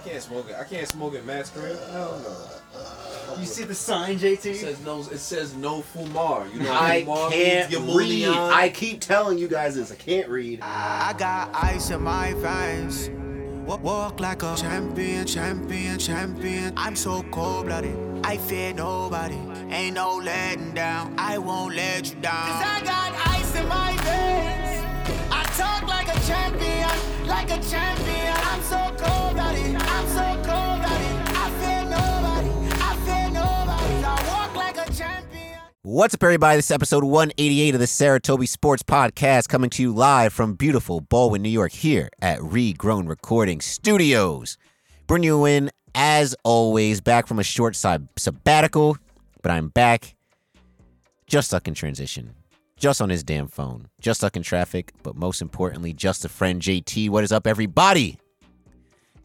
can't smoke it. I can't smoke it Matt's crib. Hell no. You see the sign, JT? It JT? says no. It says no fumar. You know I fumar can't read. I keep telling you guys this. I can't read. I got ice in my veins. Walk like a champion, champion, champion. I'm so cold blooded. I fear nobody. Ain't no letting down. I won't let you down. Cause I got ice in my veins. I talk like a champion, like a champion. I'm so cold What's up, everybody? This is episode 188 of the Saratobi Sports Podcast, coming to you live from beautiful Baldwin, New York, here at Regrown Recording Studios. Bring you in, as always, back from a short side sabbatical, but I'm back, just stuck in transition, just on his damn phone, just stuck in traffic, but most importantly, just a friend, JT. What is up, everybody?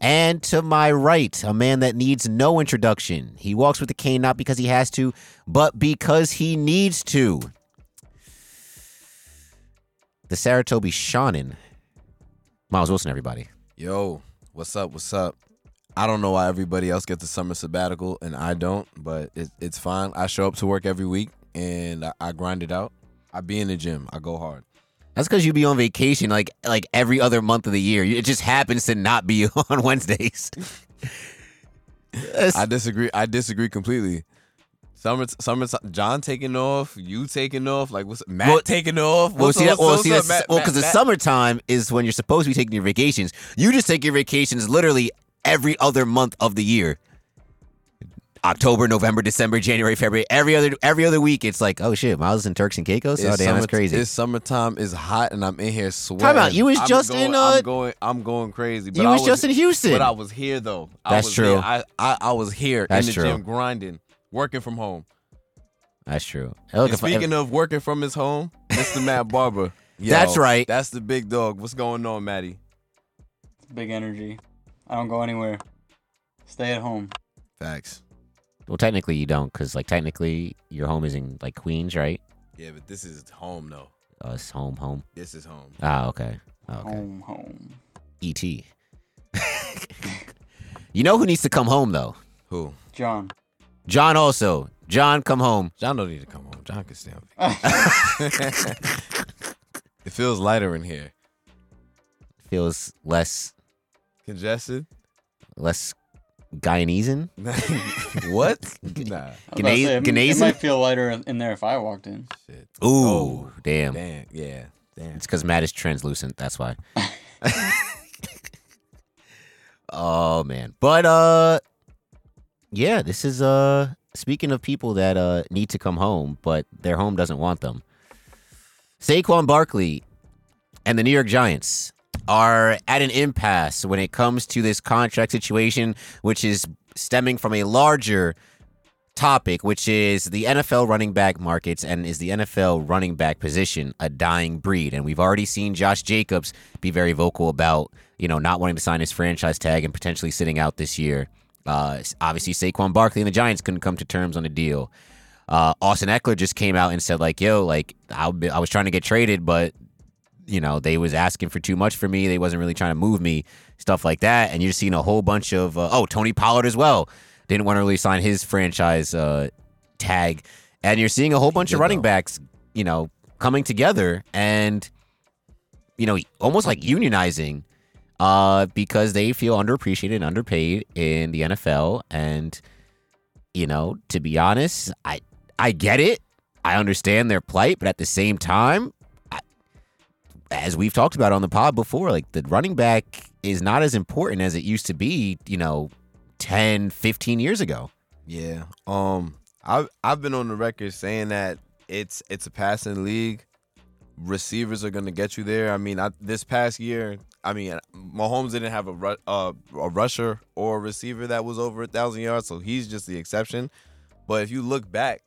And to my right, a man that needs no introduction. He walks with a cane not because he has to, but because he needs to. The Saratobi Shaman. Miles Wilson, everybody. Yo, what's up? What's up? I don't know why everybody else gets the summer sabbatical and I don't, but it, it's fine. I show up to work every week and I, I grind it out. I be in the gym. I go hard. That's because you'd be on vacation like like every other month of the year. It just happens to not be on Wednesdays. I disagree. I disagree completely. Summer, summer, John taking off, you taking off, like what's Matt Well- taking off? well, What's, see, that, well, see, that's, Matt- well, because the summertime is when you're supposed to be taking your vacations. You just take your vacations literally every other month of the year. October, November, December, January, February, every other every other week. It's like, oh shit, Miles is in Turks and Caicos. Oh It's damn, that's crazy. It's summertime. It's hot, and I'm in here sweating. Time out, you was I'm just going, in, uh, I'm going. I'm going crazy. But you I was just in Houston. But I was here though. I That's was true. here. I, I I was here That's in the true. gym grinding, working from home. That's true. Hey, And if I- speaking of working from his home, Mr. Matt Barber. Yo, That's right. That's the big dog. What's going on, Matty? Big energy. I don't go anywhere. Stay at home. Facts. Well, technically you don't, because like technically your home is in like Queens, right? Yeah, but this is home though. Uh, it's home, home. This is home. Ah, okay. Oh, okay. Home, home. Et. you know who needs to come home though? Who? John. John also. John, come home. John don't need to come home. John can stay on vacation. it feels lighter in here. Feels less Congested? less Guyanese. what? Nah. I was about to Gna- say, it, it might feel lighter in in there if I walked in. Shit. Ooh, Oh, damn. Damn. Yeah. Damn. It's because Matt is translucent. That's why. oh man, but uh, yeah, this is uh. Speaking of people that uh need to come home, but their home doesn't want them. Saquon Barkley and the New York Giants are at an impasse when it comes to this contract situation, which is stemming from a larger topic, which is the NFL running back markets and is the NFL running back position a dying breed? And we've already seen Josh Jacobs be very vocal about, you know, not wanting to sign his franchise tag and potentially sitting out this year. Uh, obviously, Saquon Barkley and the Giants couldn't come to terms on a deal. Uh, Austin Ekeler just came out and said, like, yo, like, I, I was trying to get traded, but you know they was asking for too much for me. They wasn't really trying to move me stuff like that. And you're seeing a whole bunch of uh, oh tony pollard as well. Didn't want to really sign his franchise uh, tag. And you're seeing a whole bunch of running backs you know coming together and you know almost like unionizing uh, because they feel underappreciated and underpaid in the nfl and you know to be honest i i get it. I understand their plight but at the same time as we've talked about on the pod before, like the running back is not as important as it used to be, you know, 10, 15 years ago. Yeah. Um I've I've been on the record saying that it's it's a passing league. Receivers are gonna get you there. I mean, I, this past year, I mean, Mahomes didn't have a uh, a rusher or a receiver that was over a thousand yards, so he's just the exception. But if you look back,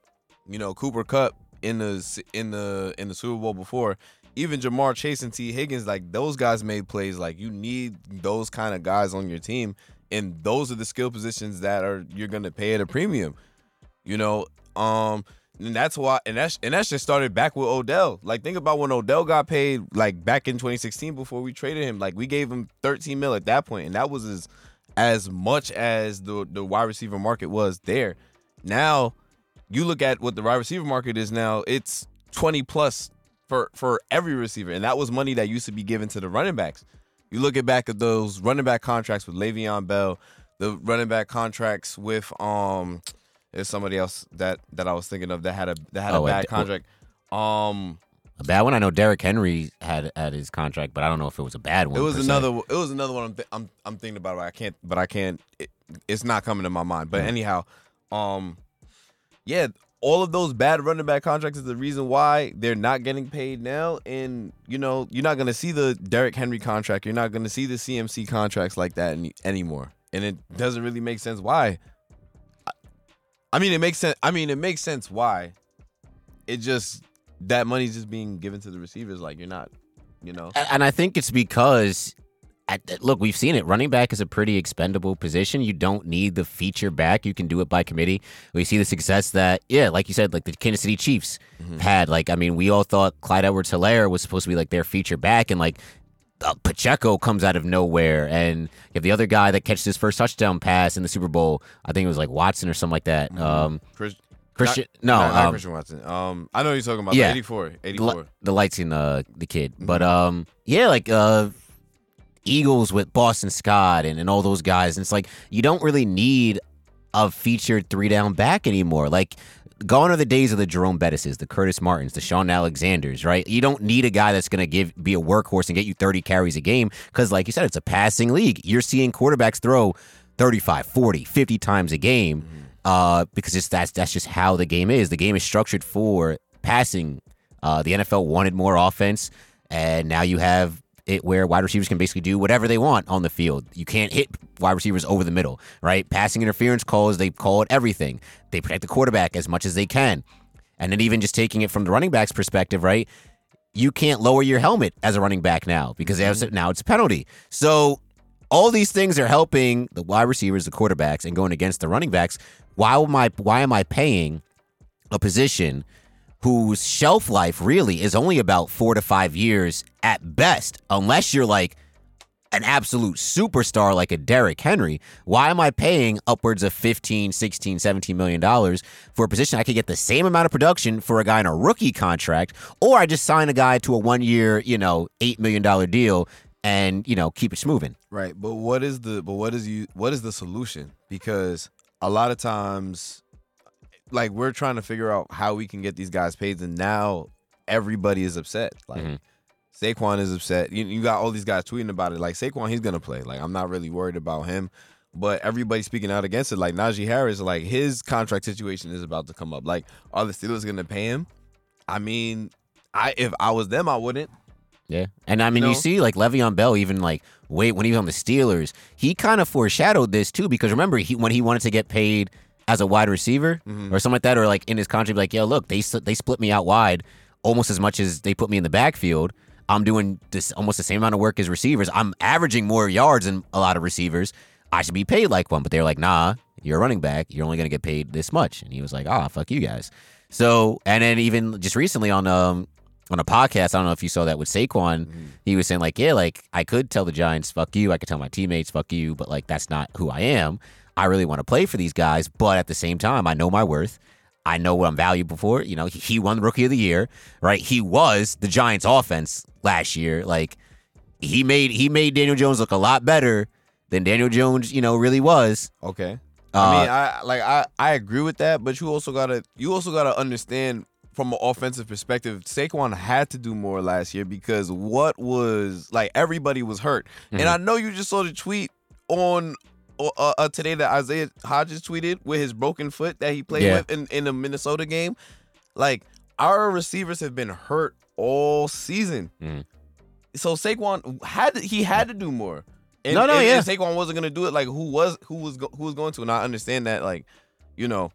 you know, Cooper Kupp in the in the in the Super Bowl before, even Ja'Marr Chase and Tee Higgins, like those guys made plays. Like you need those kind of guys on your team, and those are the skill positions that are you're gonna pay at a premium. You know, um, and that's why, and that's and that's just started back with Odell. Like think about when Odell got paid, like back in 2016 before we traded him. Like we gave him 13 mil at that point, and that was as as much as the the wide receiver market was there. Now, you look at what the wide receiver market is now. It's twenty plus for for every receiver, and that was money that used to be given to the running backs. You look at back at those running back contracts with Le'Veon Bell, the running back contracts with um, there's somebody else that that I was thinking of that had a that had Oh, a bad contract. Um, A bad one. I know Derrick Henry had had his contract, but I don't know if it was a bad one. it was per se. another. It was another one. I'm th- I'm I'm thinking about. It. I can't, but I can't. It, it's not coming to my mind. But anyhow, um, yeah, all of those bad running back contracts is the reason why they're not getting paid now. And you know, you're not gonna see the Derrick Henry contract. You're not gonna see the CMC contracts like that any, anymore. And it doesn't really make sense why. I, I mean, it makes sense. I mean, it makes sense why. It just that money's just being given to the receivers. Like you're not, you know. And I think it's because, at, look, we've seen it. Running back is a pretty expendable position. You don't need the feature back. You can do it by committee. We see the success that, yeah, like you said, like the Kansas City Chiefs had. Like, I mean, we all thought Clyde Edwards-Helaire was supposed to be like their feature back. And like, uh, Pacheco comes out of nowhere, and you have the other guy that catches his first touchdown pass in the Super Bowl. I think it was like Watson or something like that. Um, Chris, Christian, no, not, not um, Christian Watson. Um, I know you're talking about Yeah. the 84, the, 84. the lights in uh, the kid. Mm-hmm. But um, yeah, like uh, Eagles with Boston Scott and, and all those guys. And it's like you don't really need a featured three down back anymore. Like gone are the days of the Jerome Bettises, the Curtis Martins, the Shaun Alexanders, right? You don't need a guy that's gonna give be a workhorse and get you 30 carries a game because, like you said, it's a passing league. You're seeing quarterbacks throw 35, 40, 50 times a game. Uh, because it's that's that's just how the game is. The game is structured for passing. Uh, the NFL wanted more offense, and now you have it where wide receivers can basically do whatever they want on the field. You can't hit wide receivers over the middle, right? Passing interference calls, they call it everything. They protect the quarterback as much as they can. And then even just taking it from the running back's perspective, right? You can't lower your helmet as a running back now because they mm-hmm. have, now it's a penalty. So all these things are helping the wide receivers, the quarterbacks, and going against the running backs. Why am I why am I paying a position whose shelf life really is only about four to five years at best, unless you're like an absolute superstar like a Derrick Henry. Why am I paying upwards of 15, 16, 17 million dollars for a position I could get the same amount of production for a guy in a rookie contract, or I just sign a guy to a one year, you know, eight million dollar deal and, you know, keep it moving. Right, but what is the but what is you what is the solution? Because a lot of times, like we're trying to figure out how we can get these guys paid, and now everybody is upset. Like Mhm. Saquon is upset. You, you got all these guys tweeting about it. Like Saquon, he's gonna play. Like I'm not really worried about him. But everybody's speaking out against it. Like Najee Harris, like his contract situation is about to come up. Like, are the Steelers gonna pay him? I mean, I if I was them, I wouldn't. Yeah. And I mean, you see, like Le'Veon Bell, even like wait when he was on the Steelers, he kind of foreshadowed this too, because remember he when he wanted to get paid as a wide receiver Mm-hmm. or something like that, or like in his contract, like, yo, look, they they split me out wide almost as much as they put me in the backfield. I'm doing this almost the same amount of work as receivers. I'm averaging more yards than a lot of receivers. I should be paid like one, but they're like, nah, you're a running back. You're only gonna get paid this much. And he was like, ah, fuck you guys. So, and then even just recently on um on a podcast, I don't know if you saw that with Saquon, he was saying like, yeah, like I could tell the Giants, fuck you. I could tell my teammates, fuck you, but like that's not who I am. I really want to play for these guys, but at the same time, I know my worth. I know what I'm valuable for. You know, he, won Rookie of the Year, right? He was the Giants' offense last year. Like he made he made Daniel Jones look a lot better than Daniel Jones, you know, really was. Okay. Uh, I mean, I like I I agree with that, but you also gotta you also gotta understand from an offensive perspective, Saquon had to do more last year because what was like everybody was hurt, and I know you just saw the tweet on uh, uh, today that Isaiah Hodgins tweeted with his broken foot that he played Yeah. with in in the Minnesota game. Like our receivers have been hurt all season, Mhm. so Saquon had to, he had to do more. And, No, no, and- yeah. and Saquon wasn't gonna do it. Like who was who was go, who was going to? And I understand that. Like you know,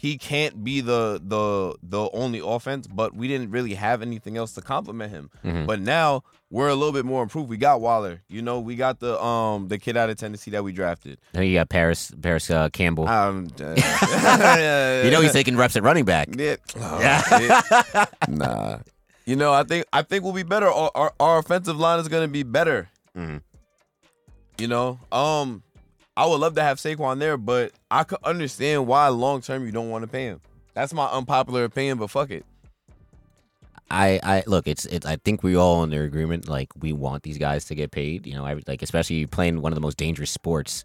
he can't be the the the only offense. But we didn't really have anything else to complement him. Mhm. But now we're a little bit more improved. We got Waller. You know, we got the um the kid out of Tennessee that we drafted. And you got Paris Paris uh, Campbell. Um, you know he's taking reps at running back. Yeah. Oh, nah. You know, I think I think we'll be better. Our, our, our offensive line is going to be better. Mhm. You know, um, I would love to have Saquon there, but I could understand why long term you don't want to pay him. That's my unpopular opinion, but fuck it. I, I look, it's, it's. I think we all in their agreement. Like we want these guys to get paid. You know, I, like especially playing one of the most dangerous sports,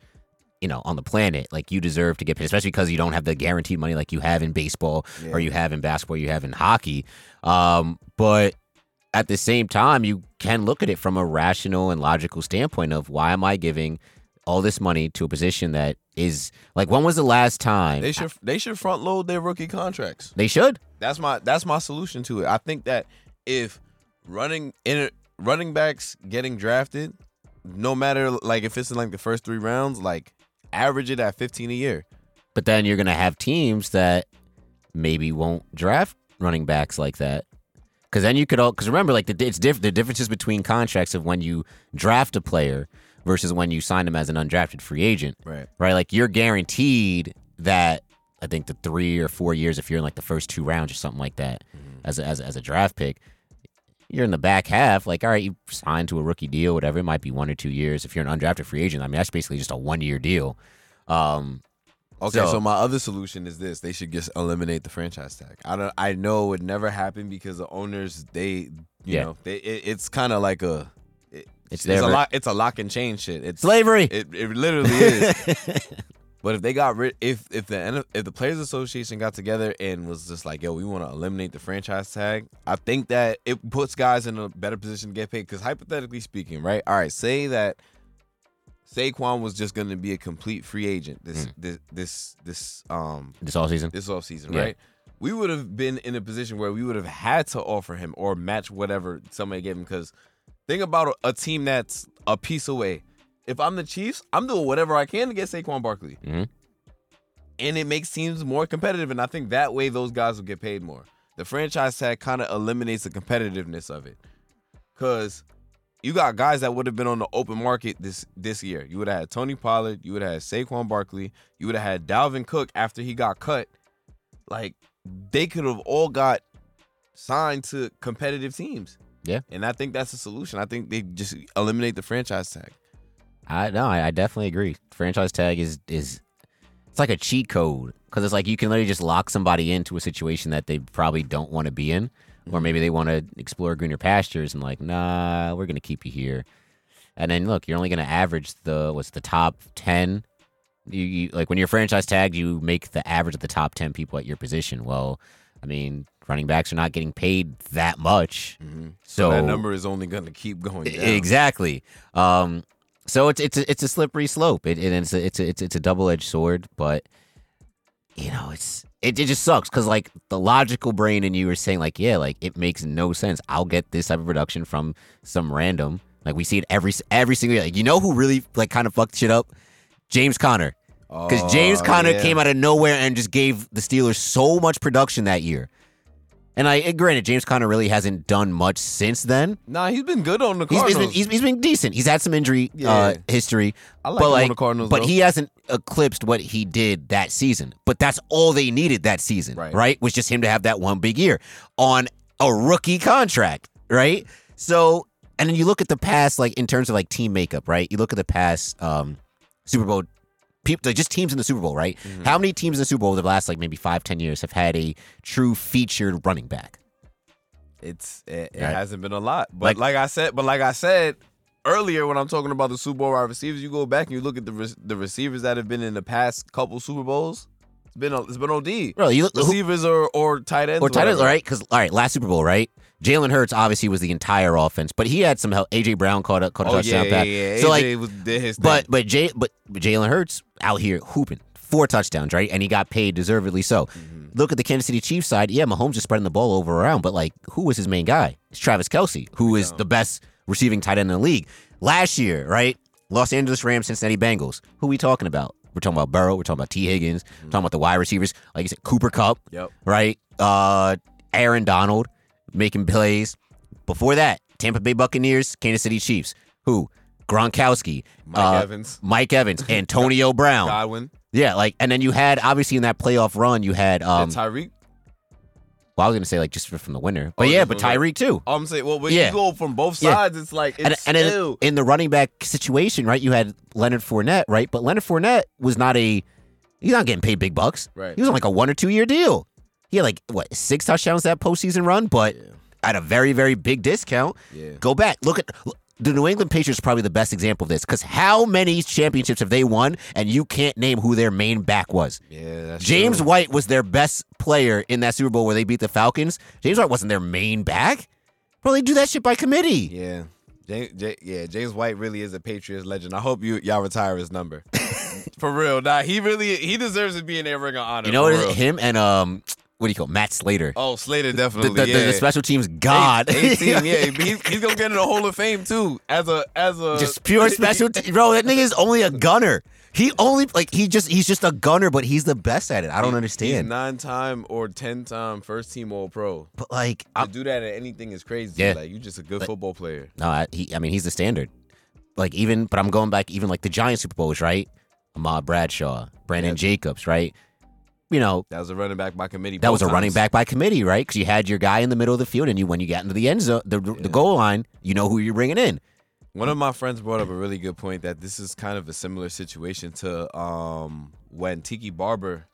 you know, on the planet. Like you deserve to get paid, especially because you don't have the guaranteed money like you have in baseball or you have in basketball, you have in hockey. Um, but at the same time, you can look at it from a rational and logical standpoint of why am I giving all this money to a position that is like when was the last time They should they should front load their rookie contracts. they should That's my that's my solution to it. I think that if running in running backs getting drafted, no matter like if it's in like the first three rounds, like average it at 15 a year. But then you're going to have teams that maybe won't draft running backs like that. Because then you could all because remember like the it's diff, the differences between contracts of when you draft a player versus when you sign them as an undrafted free agent, Right. right? Like you're guaranteed that I think the three or four years if you're in like the first two rounds or something like that as a, as a, as a draft pick. You're in the back half, like all right, you signed to a rookie deal, whatever. It might be one or two years. If you're an undrafted free agent, I mean that's basically just a one year deal. Um, Okay, So- so, my other solution is this: they should just eliminate the franchise tag. I don't. I know it would never happen because the owners, they, you Yeah. know, they. It, it's kind of like a. It, It's it's, a lock. It's a lock and chain shit. It's slavery. It, it literally is. but if they got rid, if if the if the Players Association got together and was just like, yo, we want to eliminate the franchise tag, I think that it puts guys in a better position to get paid. Because hypothetically speaking, right? All right, say that Saquon was just going to be a complete free agent this this this this um this all season. this offseason, Yeah. right? We would have been in a position where we would have had to offer him or match whatever somebody gave him. Because think about a, a team that's a piece away. If I'm the Chiefs, I'm doing whatever I can to get Saquon Barkley. Mhm. And it makes teams more competitive. And I think that way those guys will get paid more. The franchise tag kind of eliminates the competitiveness of it. Because you got guys that would have been on the open market this this year. You would have had Tony Pollard, you would have had Saquon Barkley, you would have had Dalvin Cook after he got cut. Like they could have all got signed to competitive teams. Yeah. And I think that's the solution. I think they just eliminate the franchise tag. I no, I, I definitely agree. Franchise tag is is it's like a cheat code because it's like you can literally just lock somebody into a situation that they probably don't want to be in, or mm-hmm. maybe they want to explore greener pastures and like, nah, we're gonna keep you here. And then look, you're only gonna average the what's the top ten. You, you like when you're franchise tagged, you make the average of the top ten people at your position. Well, I mean, running backs are not getting paid that much, so, So that number is only going to keep going down. Exactly. Um, so it's it's a, it's a slippery slope. It, it it's a, it's a, it's it's a double edged sword, but you know it's it, it just sucks because like the logical brain in you are saying like yeah like it makes no sense. I'll get this type of production from some random like we see it every every single year. Like you know who really like kind of fucked shit up? James Conner. Because James Oh, Conner yeah. came out of nowhere and just gave the Steelers so much production that year. And I granted, James Conner really hasn't done much since then. Nah, he's been good on the Cardinals. he's been he's, he's been decent. He's had some injury uh, history, I like but him on the Cardinals, but though. he hasn't eclipsed what he did that season. But that's all they needed that season, Right. right? Was just him to have that one big year on a rookie contract, right? So, and then you look at the past, like in terms of like team makeup, right? You look at the past um, Super Bowl. People, just teams in the Super Bowl, right? Mm-hmm. How many teams in the Super Bowl over the last like maybe five, ten years have had a true featured running back? It's it, it Right. hasn't been a lot, but Like- like, I said, but like I said earlier when I'm talking about the Super Bowl wide receivers, you go back and you look at the re- the receivers that have been in the past couple Super Bowls. It's been a, it's been OD. Bro, you look who- receivers or or tight ends or tight ends, whatever. right? Because all right, last Super Bowl, right? Jalen Hurts obviously was the entire offense, but he had some help. AJ Brown caught a caught a Oh touchdown. yeah, pass. yeah, yeah. So like, AJ was did his but thing. but Jay but but Jalen Hurts out here hooping four touchdowns, right? And he got paid deservedly so. Mm-hmm. Look at the Kansas City Chiefs side. Yeah, Mahomes is spreading the ball over around, but like, who was his main guy? It's Travis Kelce, who is the best receiving tight end in the league. Last year, right? Los Angeles Rams, Cincinnati Bengals. Who we talking about? We're talking about Burrow. We're talking about Tee Higgins. We're talking about the wide receivers. Like you said, Cooper Kupp. Yep. Right? Uh, Aaron Donald making plays. Before that, Tampa Bay Buccaneers, Kansas City Chiefs. Who? Gronkowski, Mike uh, Evans, Mike Evans, Antonio Brown. Godwin, Yeah, like, and then you had obviously in that playoff run, you had um, Tyreek. Well, I was gonna say like just from the winner, but Oh, yeah, but Tyreek too. I'm saying, well, when Yeah. you go from both Yeah. sides, it's like it's and in, still in the running back situation, right? You had Leonard Fournette, right? But Leonard Fournette was not a he's not getting paid big bucks. Right. He was on like a one or two year deal. He had like what six touchdowns that postseason run, but at a very very big discount. Yeah. Go back, look at look, the New England Patriots. Are probably the best example of this because how many championships have they won, and you can't name who their main back was. yeah. That's James true. White was their best player in that Super Bowl where they beat the Falcons. James White wasn't their main back. Bro, they do that shit by committee. Yeah. James, yeah, James White really is a Patriots legend. I hope you y'all retire his number. for real. Nah, he really he deserves to be in their ring of honor. You know what? real. Him and um, what do you call it? Matt Slater? Oh, Slater definitely. the, the- yeah. the special teams god. Eight- 18, yeah, he's, he's gonna get in the Hall of Fame too. As a as a just pure special. Te- bro, that nigga is only a gunner. He only like he just he's just a gunner, but he's the best at it. I don't He's understand. nine time or ten time first team All Pro. but like, To I'm, do that at anything is crazy. Yeah. Like you just a good football player. no, I, he, I mean he's the standard. Like even, but I'm going back even like the Giant Super Bowls, right? Ahmad Bradshaw, Brandon Yeah. Jacobs, right? You know, That was a running back by committee. that was a both running back by committee, right? Because you had your guy in the middle of the field, and you when you got into the end zone, the, the goal line, you know who you're bringing in. One of my friends brought up a really good point that this is kind of a similar situation to um, when Tiki Barber,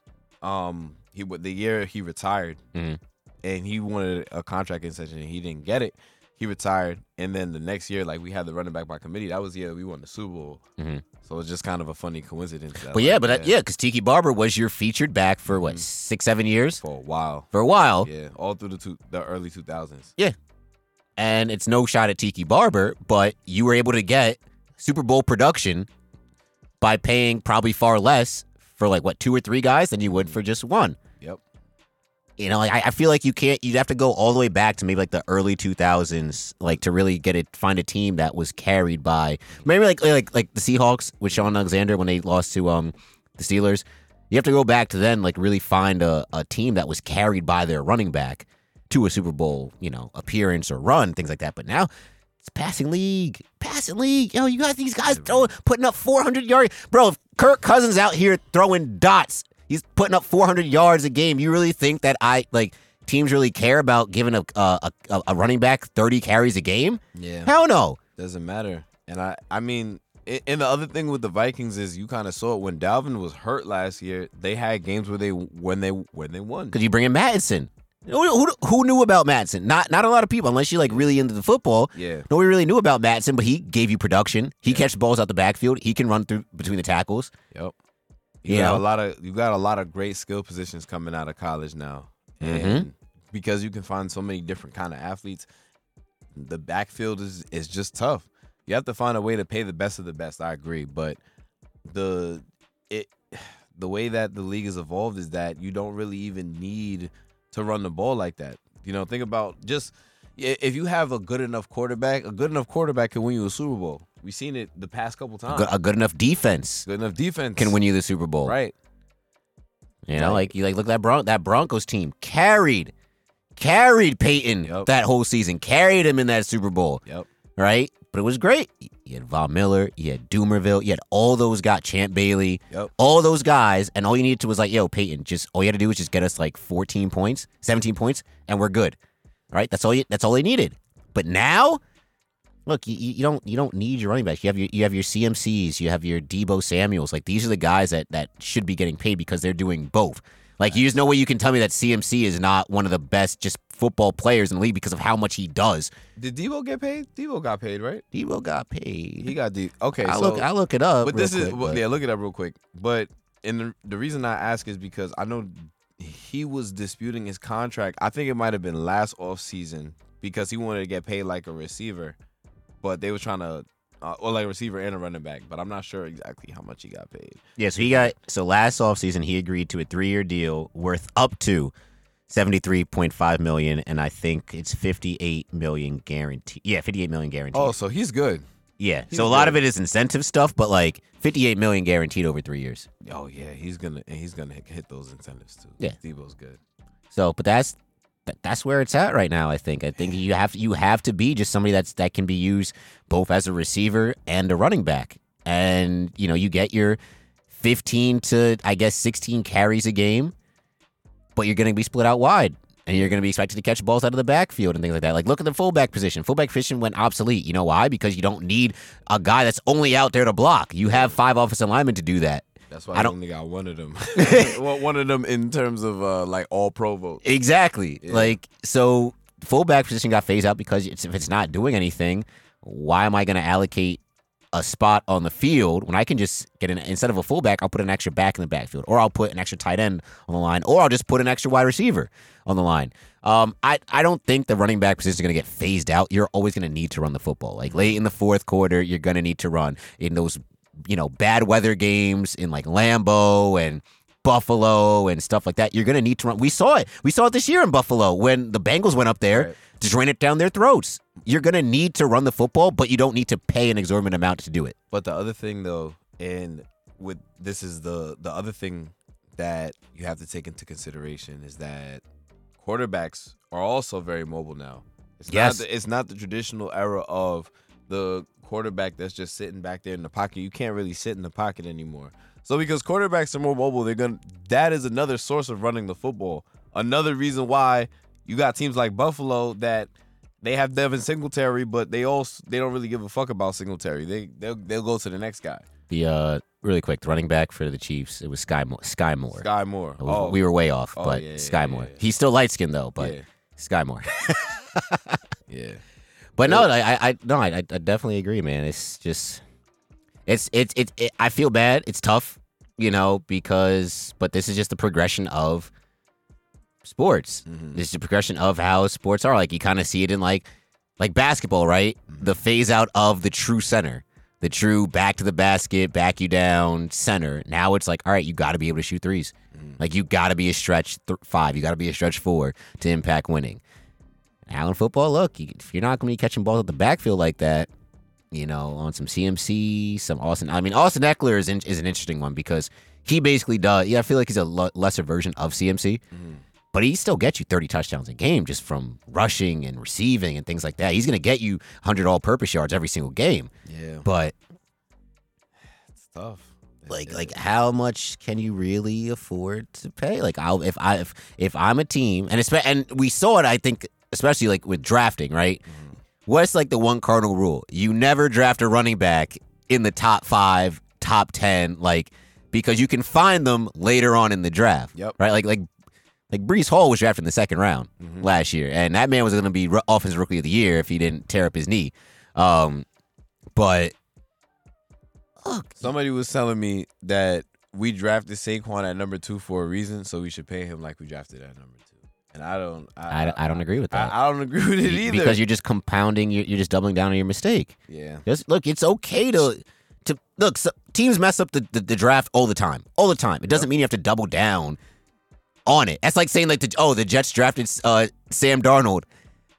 um, he the year he retired, Mhm. and he wanted a contract extension and he didn't get it. He retired, and then the next year, like we had the running back by committee. That was the year we won the Super Bowl. Mhm. So it's just kind of a funny coincidence. But yeah, but yeah, because Tiki Barber was your featured back for what mm-hmm. six, seven years for a while. for a while. Yeah, all through the two, the early two thousands. Yeah, and it's no shot at Tiki Barber, but you were able to get Super Bowl production by paying probably far less for like what two or three guys than you would for mm-hmm. just one. You know, like I, I feel like you can't. You'd have to go all the way back to maybe like the early two thousands, like to really get it. Find a team that was carried by maybe like like like the Seahawks with Shaun Alexander when they lost to um the Steelers. You have to go back to then, like really find a, a team that was carried by their running back to a Super Bowl, you know, appearance or run, things like that. But now it's passing league, passing league. Yo, you got these guys throwing, putting up 400 yards, bro. If Kirk Cousins out here throwing dots, he's putting up 400 yards a game. You really think that I like teams really care about giving a a, a, a running back 30 carries a game? Yeah. Hell no. Doesn't matter. And I, I mean, and the other thing with the Vikings is you kind of saw it when Dalvin was hurt last year. They had games where they when they when they won. Because you bring in Mattison. Who, who, who knew about Mattison? Not not a lot of people, unless you're like really into the football. Yeah. Nobody really knew about Mattison, but he gave you production. He catches balls out the backfield. He can run through between the tackles. Yep. You got a lot of you got a lot of great skill positions coming out of college now, Mm-hmm. and because you can find so many different kind of athletes, the backfield is is just tough. You have to find a way to pay the best of the best. I agree, but the it the way that the league has evolved is that you don't really even need to run the ball like that. You know, think about just if you have a good enough quarterback, a good enough quarterback can win you a Super Bowl. We've seen it the past couple times. Good, a good enough defense Good enough defense can win you the Super Bowl. Right. You know, like you like look at that Bron- that Broncos team carried carried Peyton Yep. that whole season, carried him in that Super Bowl. Yep. Right? But it was great. You had Von Miller, you had Dumervil, you had all those guys, Champ Bailey, Yep. all those guys, and all you needed to was like, yo, Peyton, just all you had to do was just get us like 14 points, 17 points, and we're good. All right? That's all you that's all they needed. But now, look, you, you don't you don't need your running backs. You have your you have your CMCs, you have your Deebo Samuels. Like these are the guys that that should be getting paid because they're doing both. Like there's no way you can tell me that CMC is not one of the best just football players in the league because of how much he does. Did Deebo get paid? Deebo got paid, right? Deebo got paid. He got D. Okay, I so look I look it up. but this is quick, well, but- yeah. Look it up real quick. But and the, the reason I ask is because I know he was disputing his contract. I think it might have been last off season because he wanted to get paid like a receiver, but they were trying to. Uh, or like a receiver and a running back, but I'm not sure exactly how much he got paid. Yeah, so he got so last offseason he agreed to a three year deal worth up to seventy three point five million, and I think it's fifty eight million guaranteed. Yeah, fifty eight million guaranteed. Oh, so he's good. yeah. he's So a lot of it is incentive stuff, but like fifty eight million guaranteed over three years. Oh yeah, he's gonna and he's gonna hit, those incentives too. Yeah. Deebo's good. So, but that's that, that's where it's at right now. I think. I think you have you have to be just somebody that's that can be used both as a receiver and a running back, and you know you get your fifteen to I guess sixteen carries a game, but you're going to be split out wide, and you're going to be expected to catch balls out of the backfield and things like that. Like, look at the fullback position. Fullback position went obsolete. You know why? Because you don't need a guy that's only out there to block. You have five offensive linemen to do that. That's why I only got one of them. well, one of them in terms of uh, like all pro votes. Exactly. Yeah. Like, so fullback position got phased out because it's, if it's not doing anything, why am I going to allocate a spot on the field when I can just get an instead of a fullback, I'll put an extra back in the backfield, or I'll put an extra tight end on the line, or I'll just put an extra wide receiver on the line. Um, I I don't think the running back position is going to get phased out. You're always going to need to run the football. Like late in the fourth quarter, you're going to need to run in those you know bad weather games in like Lambeau and Buffalo and stuff like that. You're going to need to run. We saw it. We saw it this year in Buffalo when the Bengals went up there Right. to drain it down their throats. You're going to need to run the football, but you don't need to pay an exorbitant amount to do it. But the other thing though, and with this is the the other thing that you have to take into consideration is that quarterbacks are also very mobile now. It's Yes. not the, it's not the traditional era of the quarterback that's just sitting back there in the pocket. You can't really sit in the pocket anymore. So because quarterbacks are more mobile, they're going to that is another source of running the football. Another reason why you got teams like Buffalo that they have Devin Singletary, but they also they don't really give a fuck about Singletary. They they'll, they'll go to the next guy, The uh, really quick, the running back for the Chiefs, it was Sky Mo- Sky Moore. Sky Moore. We- Oh, We were way off, Oh, but yeah, Sky yeah, Moore. yeah. He's still light skinned though, but Sky Moore. yeah. But no, I, I, I no, I, I definitely agree, man. It's just, it's, it's, it's, it, I feel bad. It's tough, you know, because, but this is just the progression of sports. Mhm. This is the progression of how sports are. Like you kind of see it in like, like basketball, right? The phase out of the true center, the true back to the basket, back you down center. Now it's like, all right, you got to be able to shoot 3s Like you got to be a stretch th- five, you got to be a stretch four to impact winning. In football, look, if you're not going to be catching balls at the backfield like that, you know, on some CMC, some Austin. I mean, Austin Ekeler is in, is an interesting one because he basically does. Yeah, I feel like he's a lesser version of CMC, mm-hmm. but he still gets you 30 touchdowns a game just from rushing and receiving and things like that. He's going to get you 100 all-purpose yards every single game. Yeah, But it's tough. Like it's- like how much can you really afford to pay like i'll if i if, if i'm a team and espe- and we saw it i think especially like with drafting right what's like the one cardinal rule you never draft a running back in the top five top ten like because you can find them later on in the draft Yep. right like like like Breece Hall was drafted in the second round Mhm. last year, and that man was going to be ru- offensive rookie of the year if he didn't tear up his knee. Um, but look, Somebody was telling me that we drafted Saquon at number two for a reason, so we should pay him like we drafted at number two. And I don't. I, I, I don't agree with that. I, I don't agree with it either. Because you're just compounding, you're, you're just doubling down on your mistake. yeah. Just look, it's okay to to look. So, teams mess up the, the, the draft all the time, all the time. It doesn't mean you have to double down on it. That's like saying like the oh the Jets drafted uh, Sam Darnold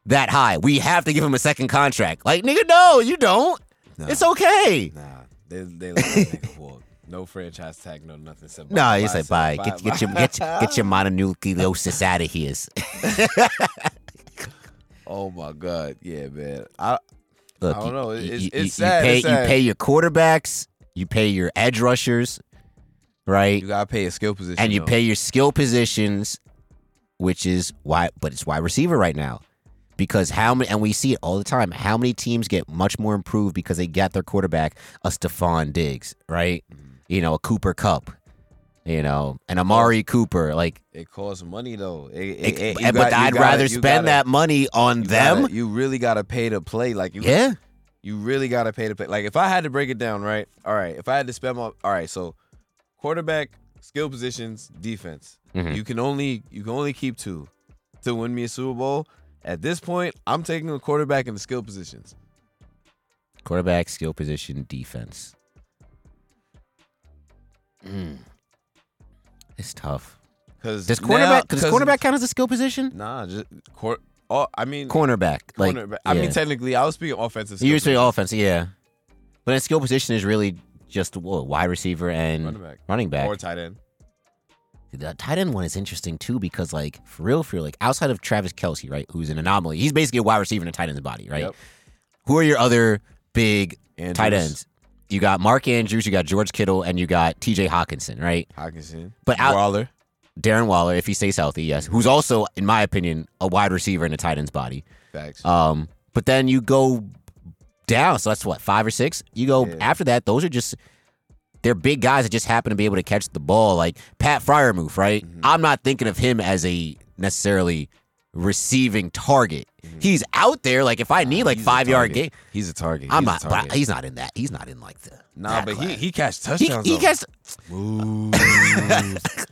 that high. We have to give him a second contract. Like nigga, no, you don't. Nah, It's okay. Nah, they they let that nigga walk. No franchise tag, no nothing. Said No, bye, bye, say said bye. bye, Get, get bye. your get your, get your mononucleosis out of here. Oh my god, yeah, man. I Look, I don't you- know. It's- you- it's you sad, pay it's sad. you pay your quarterbacks, you pay your edge rushers, right? you gotta pay a skill position, and you though. pay your skill positions, which is why, but it's wide receiver right now. Because how many, and we see it all the time, how many teams get much more improved because they got their quarterback, a Stefon Diggs, right? Mm-hmm. You know, a Cooper Kupp, you know, an Amari Cooper. Like, It costs money though. It, it- it- you but got- I'd gotta- rather spend gotta- that money on you them. gotta- you really gotta pay to play. Like you, yeah. you really gotta pay to play. Like if I had to break it down, right? All right, if I had to spend my, all right, so quarterback, skill positions, defense. Mhm. You can only you can only keep two to win me a Super Bowl. At this point, I'm taking the quarterback in the skill positions. Quarterback, skill position, defense. Mm. It's tough. Cause Does now- cornerback does 'cause- cornerback count as a skill position? Nah, just court. Oh, I mean, Cornerback, like cornerback. I mean, technically, I was speaking offensive. you skill speaking offense, yeah. But a skill position is really just wide receiver and Running back. running back. or tight end. the tight end one is interesting too because like for real, for real, like outside of Travis Kelce, right, who's an anomaly, he's basically a wide receiver in a tight end's body, right? Yep. Who are your other big Andrews, tight ends? You got Mark Andrews, you got George Kittle, and you got T.J. Hockenson, right? Hockenson, But out- Waller. Darren Waller, if he stays healthy, yes, who's also, in my opinion, a wide receiver in a tight end's body. Facts. Um, but then you go down, so that's what five or six. You go Yeah. after that; those are just they're big guys that just happen to be able to catch the ball, like Pat Freiermuth, right? Mm-hmm. I'm not thinking of him as a necessarily receiving target. He's out there, like if I need like Mm-hmm. He's five yard game, He's a target. I'm He's not. But he's not in that. He's not in like the Nah, but he class. he catch he, touchdowns. he gets Ooh.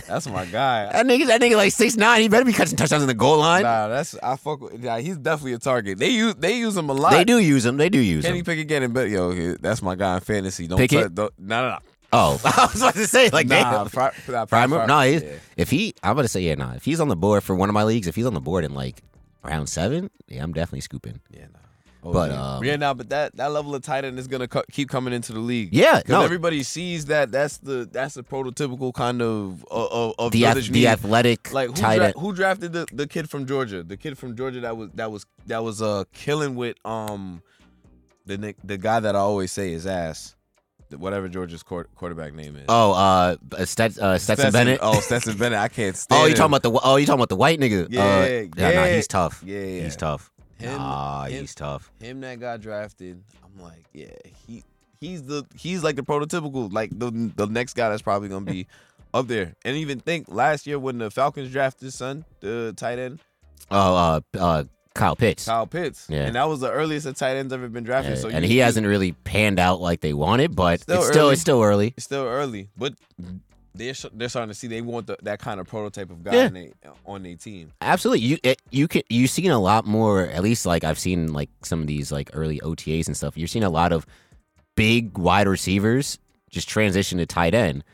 That's my guy. that nigga. That nigga like six nine. He better be catching touchdowns in the goal line. Nah, that's I fuck with. Yeah, he's definitely a target. They use they use him a lot. They do use him. They do use Kenny him. Pickett getting better. Yo, he- that's my guy in fantasy. Don't Pickett? touch- don't- No, no, no. Oh, I was about to say like nah, damn. Fry, nah, Prime no, yeah. if he, I'm gonna say yeah, nah. If he's on the board for one of my leagues, if he's on the board in like round seven, yeah, I'm definitely scooping. Yeah, nah. Oh, But, yeah. um, yeah, nah, but that that level of tight end is gonna co- keep coming into the league. Yeah, because no, everybody sees that that's the that's the prototypical kind of of, of the ath- the athletic like who, tight dra- end. who drafted the, the kid from Georgia? The kid from Georgia that was that was that was uh killing with um the the guy that I always say is ass. Whatever Georgia's quar- quarterback name is. Oh, uh, Stet, uh Stetson, Bennett. Oh, Stetson Bennett. I can't stand. Oh, you talking about the oh, you talking about the white nigga? Yeah, uh, yeah, nah, he's tough. Yeah, yeah. He's tough. Him- nah, him- he's tough. him that got drafted. I'm like, yeah, he he's the he's like the prototypical like the the next guy that's probably gonna be up there. And even think last year when the Falcons drafted his son, the tight end Oh, uh, uh, Kyle Pitts. Kyle Pitts, Yeah. and that was the earliest a tight end's ever been drafted. Yeah, so and he you- hasn't really panned out like they wanted, but Still it's still early. it's still early. It's still early, but they're sh- they're starting to see they want the, that kind of prototype of guy Yeah. they, on their team. Absolutely, you it, you can you've seen a lot more. At least like I've seen like some of these like early OTAs and stuff. You're seeing a lot of big wide receivers just transition to tight end,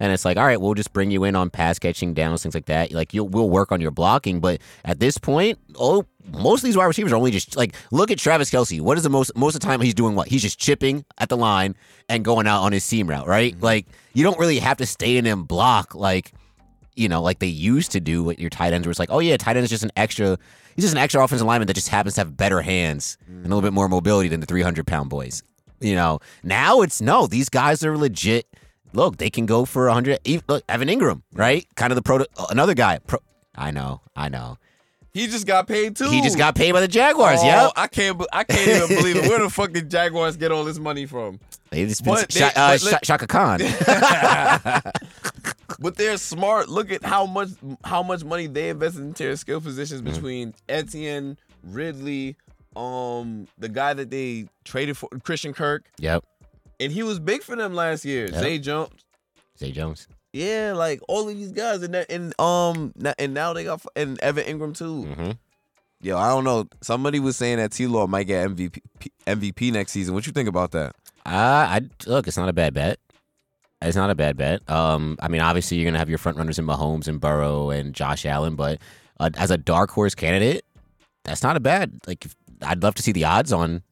and it's like, all right, we'll just bring you in on pass catching downs, things like that. Like you'll we'll work on your blocking, but at this point, oh, most of these wide receivers are only just like look at Travis Kelce. What is the most most of the time he's doing? What he's just chipping at the line and going out on his seam route, right? Mm-hmm. Like you don't really have to stay in and block like you know, like they used to do with your tight ends, where it's like, oh yeah, tight end is just an extra, he's just an extra offensive lineman that just happens to have better hands and a little bit mm-hmm. more mobility than the 300 pound boys. You know, now it's no, these guys are legit. Look, they can go for 100. Look, Evan Engram, right? Kind of the pro, another guy. Pro, I know, I know. He just got paid too. He just got paid by the Jaguars. Oh, Yep. I can't. I can't even believe it. Where the fuck did Jaguars get all this money from? They just been, But Sha- uh, Shaka Khan. But they're smart. Look at how much how much money they invested into their skill positions Mm-hmm. between Etienne, Ridley, um, the guy that they traded for Christian Kirk, yep. And he was big for them last year. Yep. Zay Jones. Zay Jones. Yeah, like all of these guys, and that, and um, and now they got and Evan Engram too. hmm Yo, I don't know. Somebody was saying that T. Law might get MVP MVP next season. What you think about that? Uh, I look, it's not a bad bet. It's not a bad bet. Um, I mean, obviously you're gonna have your front runners in Mahomes and Burrow and Josh Allen, but uh, as a dark horse candidate, that's not a bad. Like, if- I'd love to see the odds on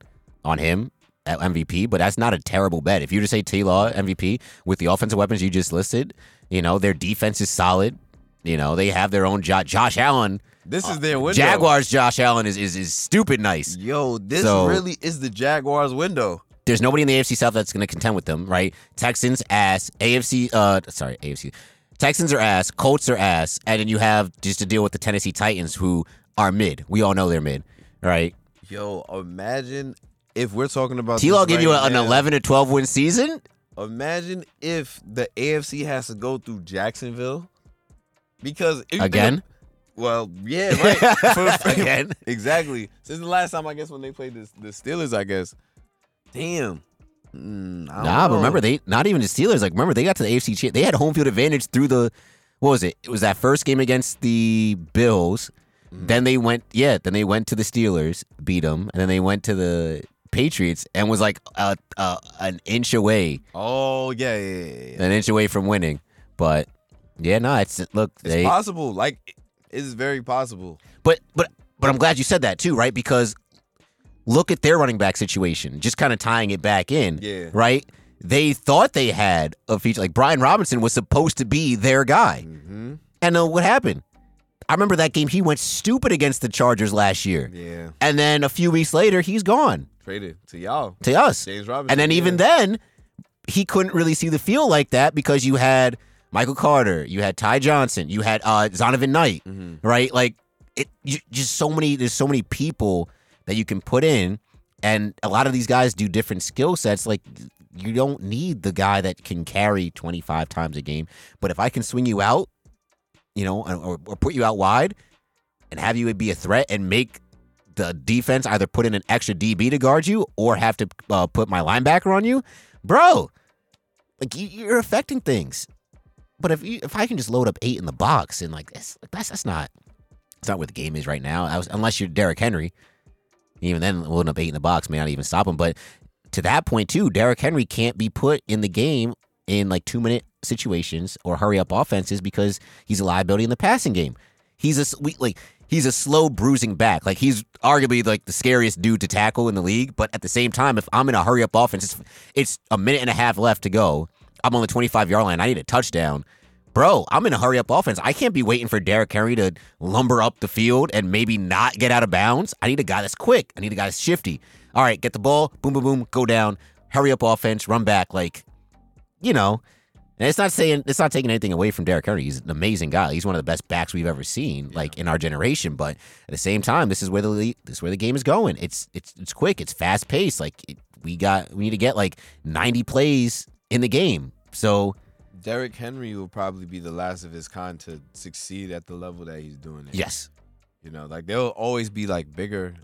on him at MVP, but that's not a terrible bet. If you just say T Law MVP with the offensive weapons you just listed, you know their defense is solid. You know they have their own jo- Josh Allen. This is their window. Jaguars Josh Allen is is, is stupid nice. Yo, this So- really is the Jaguars' window. there's nobody in the AFC South that's going to contend with them, right? Texans ass, AFC uh sorry, AFC. Texans are ass, Colts are ass, and then you have just to deal with the Tennessee Titans who are mid. We all know they're mid, right? Yo, imagine if we're talking about T-Law give you right an now. 11 to 12 win season? Imagine if the AFC has to go through Jacksonville because Again? of- well, yeah, right. For- Again? exactly. Since the last time, I guess when they played the the Steelers, I guess. Damn. Mm, Nah, but remember they not even the Steelers. Like remember they got to the AFC. cha- They had home field advantage through the what was it? It was that first game against the Bills. Mm-hmm. Then they went, yeah. Then they went to the Steelers, beat them, and then they went to the Patriots and was like a, a, an inch away, Oh yeah, yeah, yeah. yeah. an inch away from winning. But yeah, no, it's look It's they. possible. Like it is very possible. But but but I'm glad you said that too, right? Because look at their running back situation. Just kind of tying it back in, Yeah. right? They thought they had a feature like Brian Robinson was supposed to be their guy. Mm-hmm. And uh, what happened? I remember that game. He went stupid against the Chargers last year. Yeah. And then a few weeks later, he's gone Traded to y'all. to us. James Robinson. And then even yeah. then, he couldn't really see the field like that because you had Michael Carter, you had Ty Johnson, you had uh, Zonovan Knight, Mhm. right? Like it, you, just so many. There's so many people that you can put in, and a lot of these guys do different skill sets. Like you don't need the guy that can carry 25 times a game, but if I can swing you out, you know, or, or put you out wide, and have you be a threat and make the defense either put in an extra DB to guard you or have to uh, put my linebacker on you, bro. Like you, you're affecting things. But if you, if I can just load up eight in the box and like that's that's that's not it's not where the game is right now. Was, unless you're Derrick Henry, even then loading up eight in the box may not even stop him. But to that point too, Derrick Henry can't be put in the game in like two minute situations or hurry up offenses because he's a liability in the passing game. He's a we, like he's a slow bruising back. Like he's arguably like the scariest dude to tackle in the league. But at the same time, if I'm in a hurry up offense, it's, it's a minute and a half left to go. I'm on the 25 yard line. I need a touchdown. Bro, I'm in a hurry up offense. I can't be waiting for Derrick Henry to lumber up the field and maybe not get out of bounds. I need a guy that's quick. I need a guy that's shifty. All right, get the ball, boom, boom, boom, go down, hurry up offense, run back. Like, you know, and it's not saying it's not taking anything away from Derrick Henry. He's an amazing guy. He's one of the best backs we've ever seen, like in our generation. But at the same time, this is where the this is where the game is going. It's it's it's quick. It's fast paced. Like it, we got we need to get like 90 plays in the game. So Derrick Henry will probably be the last of his kind to succeed at the level that he's doing it. yes, You know, like there'll always be like bigger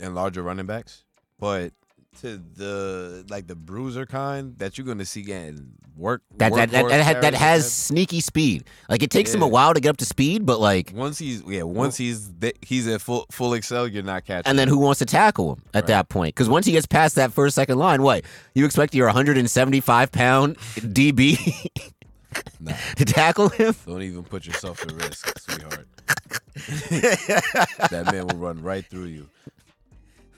and larger running backs, but to the like the bruiser kind that you're gonna see getting work that that that, that, that has sneaky speed. Like it takes him a while to get up to speed, but like once he's yeah once he's he's at full full excel, you're not catching. and then him. who wants to tackle him at Right. that point? Because once he gets past that first second line, what you expect your 175 pound DB Nah. to tackle him? Don't even put yourself at risk, sweetheart. that man will run right through you.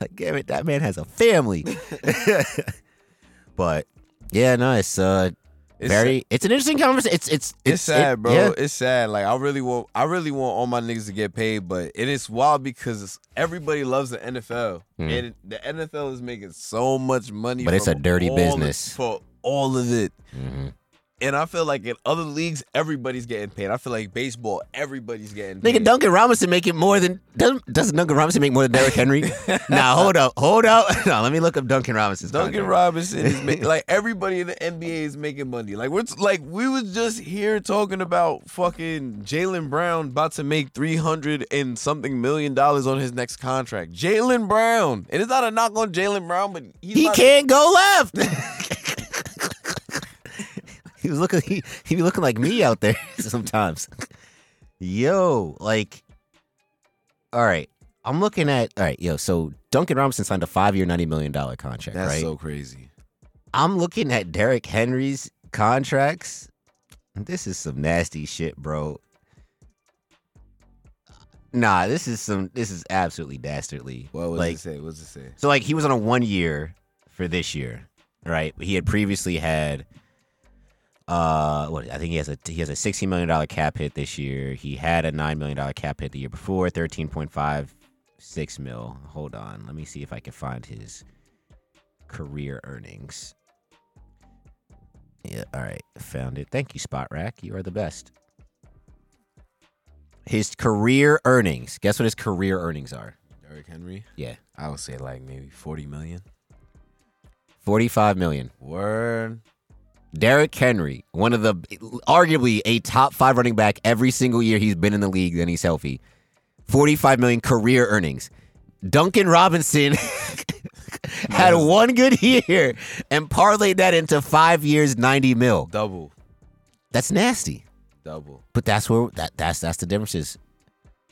Like, damn it, that man has a family. but yeah, no, it's uh It's very. It's an interesting conversation. It's it's It's, sad, it- bro. yeah. It's sad. Like I really want, I really want all my niggas to get paid, but it is wild because it's- everybody loves the NFL, Mm. and the NFL is making so much money. But it's a dirty business. of, for all of it. Mhm. And I feel like in other leagues, everybody's getting paid. I feel like baseball, everybody's getting paid. Nigga, Duncan Robinson making more than doesn't, doesn't Duncan Robinson make more than Derrick Henry? nah, hold up, hold up. No, let me look up Duncan Robinson's Duncan contract. Robinson is ma- like everybody in the NBA is making money. Like we're like we was just here talking about fucking Jaylen Brown about to make three hundred and something million dollars on his next contract. Jaylen Brown, and it's not a knock on Jaylen Brown, but He can't go left. He was looking. He he be looking like me out there sometimes. Yo, like, all right. I'm looking at all right, yo. So Duncan Robinson signed a five-year, ninety million dollar contract, That's right? so crazy. I'm looking at Derrick Henry's contracts. This is some nasty shit, bro. Nah, this is some. This is absolutely dastardly. What was like, it say? What's it say? so like he was on a one year for this year, right? He had previously had uh what I think he has a he has a sixteen million dollar cap hit this year. He had a nine million dollar cap hit the year before, thirteen point five six mil. Hold on. Let me see if I can find his career earnings. Yeah, all right. Found it. Thank you, Spotrac. You are the best. His career earnings. Guess what his career earnings are? Derrick Henry. Yeah. I would say like maybe forty million. 45 million. Word. Derrick Henry, one of the arguably a top five running back every single year he's been in the league and he's healthy. 45 million career earnings. Duncan Robinson had one good year and parlayed that into five years, 90 mil. Double. That's nasty. Double. But that's where that that's that's the differences.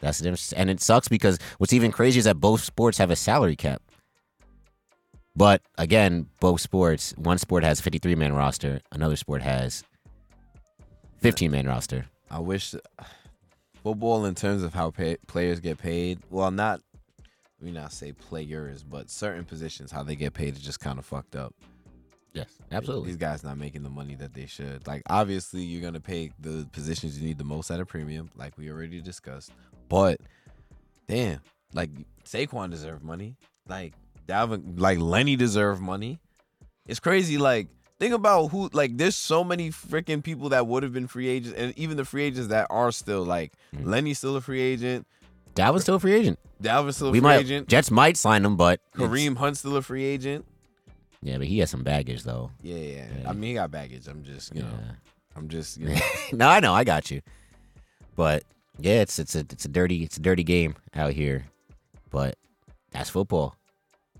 That's the difference. And it sucks because what's even crazy is that both sports have a salary cap. But again, both sports, one sport has 53 man roster, another sport has 15 man roster. I wish football, in terms of how pay, players get paid, well, not we not say players, but certain positions how they get paid is just kind of fucked up. Yes, absolutely. These guys not making the money that they should. Like obviously, you're gonna pay the positions you need the most at a premium, like we already discussed. But damn, like Saquon deserved money. Like Dalvin, like Lenny deserved money. It's crazy. Like think about who like there's so many freaking people that would have been free agents and even the free agents that are still like Mm. Lenny's still a free agent, Dalvin's still a free agent. Dalvin's still a we free might agent, Jets might sign him, but Kareem Hunt's still a free agent. Yeah, but he has some baggage though. Yeah, yeah. Yeah. I mean he got baggage. I'm just you know I'm just you know no, I know, I got you. But yeah, it's it's a it's a dirty it's a dirty game out here. But that's football,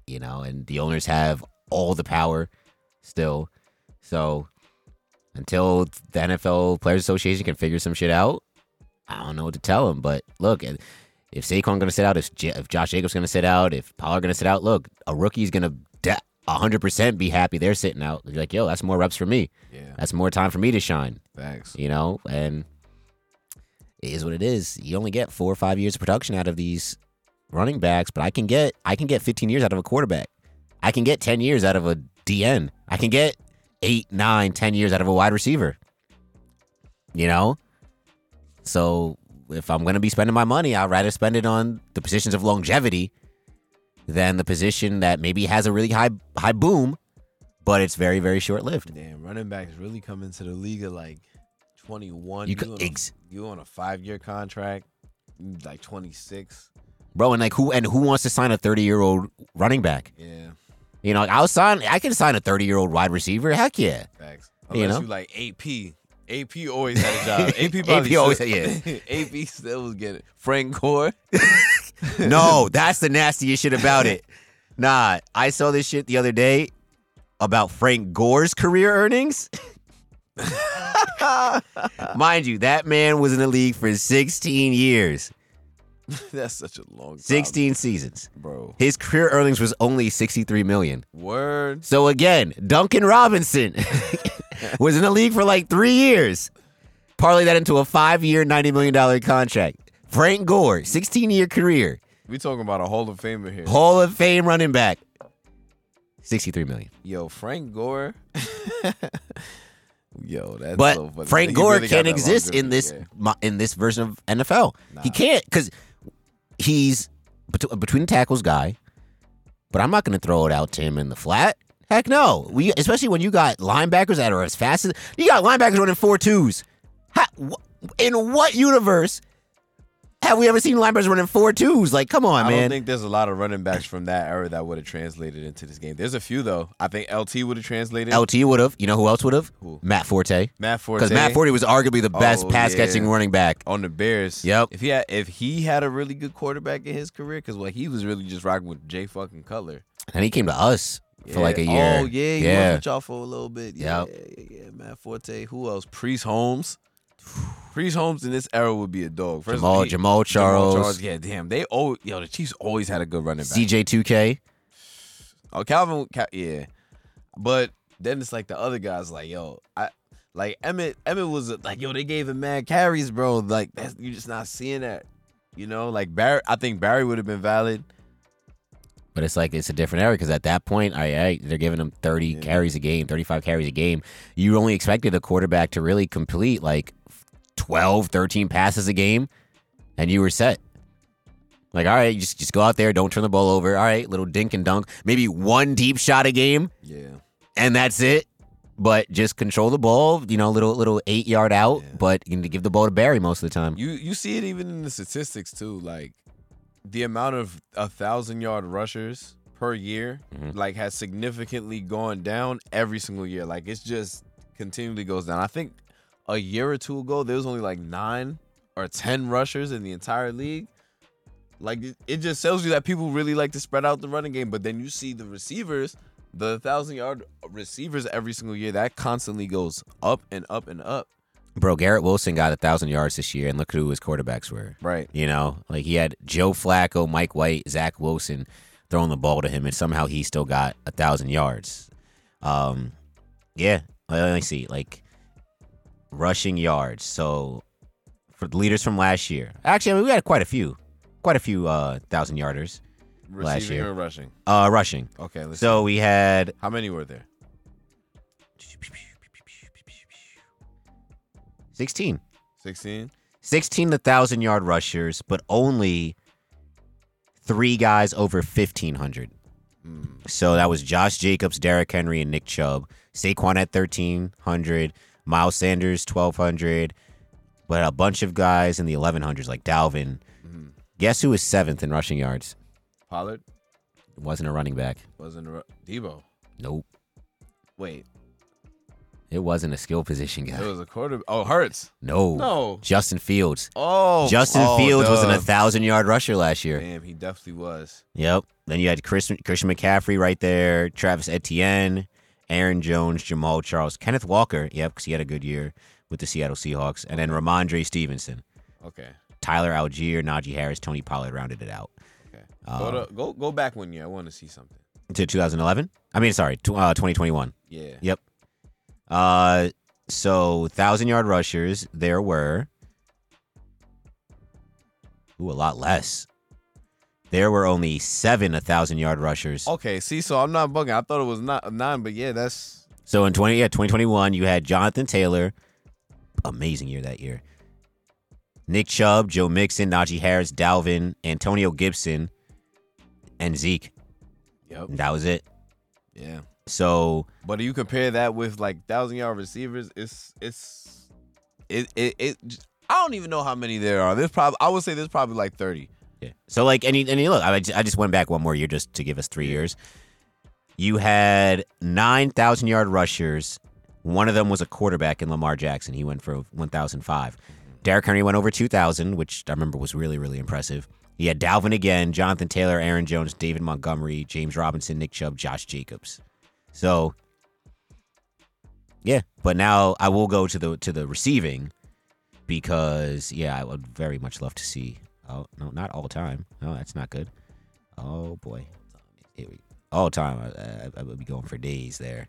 you know, and the owners have all the power still. So until the NFL Players Association can figure some shit out, I don't know what to tell them. But look, if Saquon gonna sit out, if, J- if Josh Jacobs gonna sit out, if Pollard gonna sit out, look, a rookie's gonna de- 100% be happy they're sitting out. They're like, yo, that's more reps for me. yeah That's more time for me to shine Thanks. you know, and it is what it is. You only get four or five years of production out of these running backs, but I can get I can get 15 years out of a quarterback. I can get 10 years out of a DN. I can get eight, nine, 10 years out of a wide receiver. You know? So if I'm gonna be spending my money, I'd rather spend it on the positions of longevity than the position that maybe has a really high high boom, but it's very, very short lived. Damn, running backs really come into the league at like 21. You could- on a- you on a five year contract, like 26. Bro, and like who and who wants to sign a 30 year old running back? Yeah, You know, like, I'll sign. I can sign a 30 year old wide receiver. Heck yeah. facts. You Unless know? you like AP. AP always had a job. AP AP always had- AP still was getting Frank Gore. No, that's the nastiest shit about it. Nah, I saw this shit the other day about Frank Gore's career earnings. Mind you, that man was in the league for 16 years, That's such a long time, 16 seasons. bro. His career earnings was only 63 million. Word. So again, Duncan Robinson was in the league for like three years. Parlay that into a five-year, ninety million dollar contract. Frank Gore, sixteen-year career, We talking about a Hall of Famer here. Hall of Fame running back, sixty-three million. Yo, Frank Gore. Yo, that's But so funny. Frank Gore really can't exist in this yeah. in this version of NFL. He can't because he's between tackles guy. But I'm not going to throw it out to him in the flat. Heck no. We especially when you got linebackers that are as fast as you got linebackers running four twos. How, in what universe have we ever seen linebackers running four twos? Like, come on, man. I man. don't think there's a lot of running backs from that era that would have translated into this game. There's a few though. I think LT would have translated. LT would have. You know who else would have? Matt Forte. Matt Forte. Because Matt Forte was arguably the best Oh, pass catching yeah. running back. on the Bears. Yep. If he had if he had a really good quarterback in his career, because like he was really just rocking with Jay fucking Cutler And he came to us for like a year. Oh yeah, he yeah. y'all for a little bit. Yeah, Yep. yeah, yeah, yeah. Matt Forte. Who else? Priest Holmes. Priest Holmes in this era would be a dog. First Jamal, all, he- Jamaal Charles, Yeah, damn. They oh yo, the Chiefs always had a good running back. CJ2K. Oh, Calvin, Cal- yeah. But then it's like the other guys, like yo, I like Emmitt. Emmitt was like yo, they gave him mad carries, bro. Like that's you just not seeing that. You know, like Barry. I think Barry would have been valid. But it's like it's a different era because at that point, I, I they're giving him 30 Yeah. carries a game, 35 carries a game. You only expected a quarterback to really complete like 12, 13 passes a game, and you were set. Like, all right, just just go out there, don't turn the ball over. All right, little dink and dunk, maybe one deep shot a game, Yeah. and that's it. But just control the ball, you know, little little eight yard out, Yeah. but you need to give the ball to Barry most of the time. You you see it even in the statistics too. Like the amount of a thousand yard rushers per year, Mhm. like has significantly gone down every single year. Like it's just continually goes down. I think a year or two ago there was only like nine or ten rushers in the entire league. Like it, it just tells you that people really like to spread out the running game. But then you see the receivers, the thousand yard receivers every single year, that constantly goes up and up and up. Bro, Garrett Wilson got a thousand yards this year, and look who his quarterbacks were. Right. You know, like he had Joe Flacco, Mike White, Zach Wilson throwing the ball to him, and somehow he still got a thousand yards. Um, yeah. Let me see, like rushing yards. So for the leaders from last year, actually, I mean, we had quite a few, quite a few uh thousand yarders. Last year. or rushing. Uh, rushing. Okay, let's So we had How many were there? sixteen. 16? 16 to 1,000 yard rushers, but only three guys over 1,500. Hmm. So that was Josh Jacobs, Derrick Henry, and Nick Chubb. Saquon at 1,300. Miles Sanders, 1,200. But a bunch of guys in the 1,100s, like Dalvin. Hmm. Guess who was seventh in rushing yards? Pollard wasn't a running back. wasn't a, Deebo. Nope. Wait, It wasn't a skill position guy. it was a quarter. Oh, Hurts. No. No. Justin Fields. Oh, Justin oh, Fields was an duh. 1,000 yard rusher last year. Damn, he definitely was. Yep. Then you had Chris, Christian McCaffrey right there, Travis Etienne, Aaron Jones, Jamaal Charles, Kenneth Walker. Yep, because he had a good year with the Seattle Seahawks, and then Rhamondre Stevenson, Okay. Tyler Allgeier, Najee Harris, Tony Pollard rounded it out Okay. Uh, go to go go back one year. I want to see something. to 2011. I mean, sorry, tw- uh, 2021. Yeah. Yep. Uh, so thousand yard rushers there were. Ooh, a lot less. There were only seven a thousand yard rushers. Okay. See, so I'm not bugging. I thought it was not nine, but yeah, that's So in 20 yeah, 2021 you had Jonathan Taylor, amazing year that year. Nick Chubb, Joe Mixon, Najee Harris, Dalvin, Antonio Gibson, and Zeke. yep. And that was it. Yeah. So But you compare that with like thousand yard receivers? It's it's it it, it I don't even know how many there are. There's probably I would say there's probably like thirty. yeah. So like and you look, I, I just went back one more year just to give us three years. You had nine thousand yard rushers. One of them was a quarterback in Lamar Jackson. He went for one thousand five. Mm-hmm. Derrick Henry went over two thousand, which I remember was really really impressive. You had Dalvin again, Jonathan Taylor, Aaron Jones, David Montgomery, James Robinson, Nick Chubb, Josh Jacobs. So yeah, but now I will go to the to the receiving because yeah, I would very much love to see. Oh no, not all time. No, that's not good. Oh boy, all time. I, I, I would be going for days there.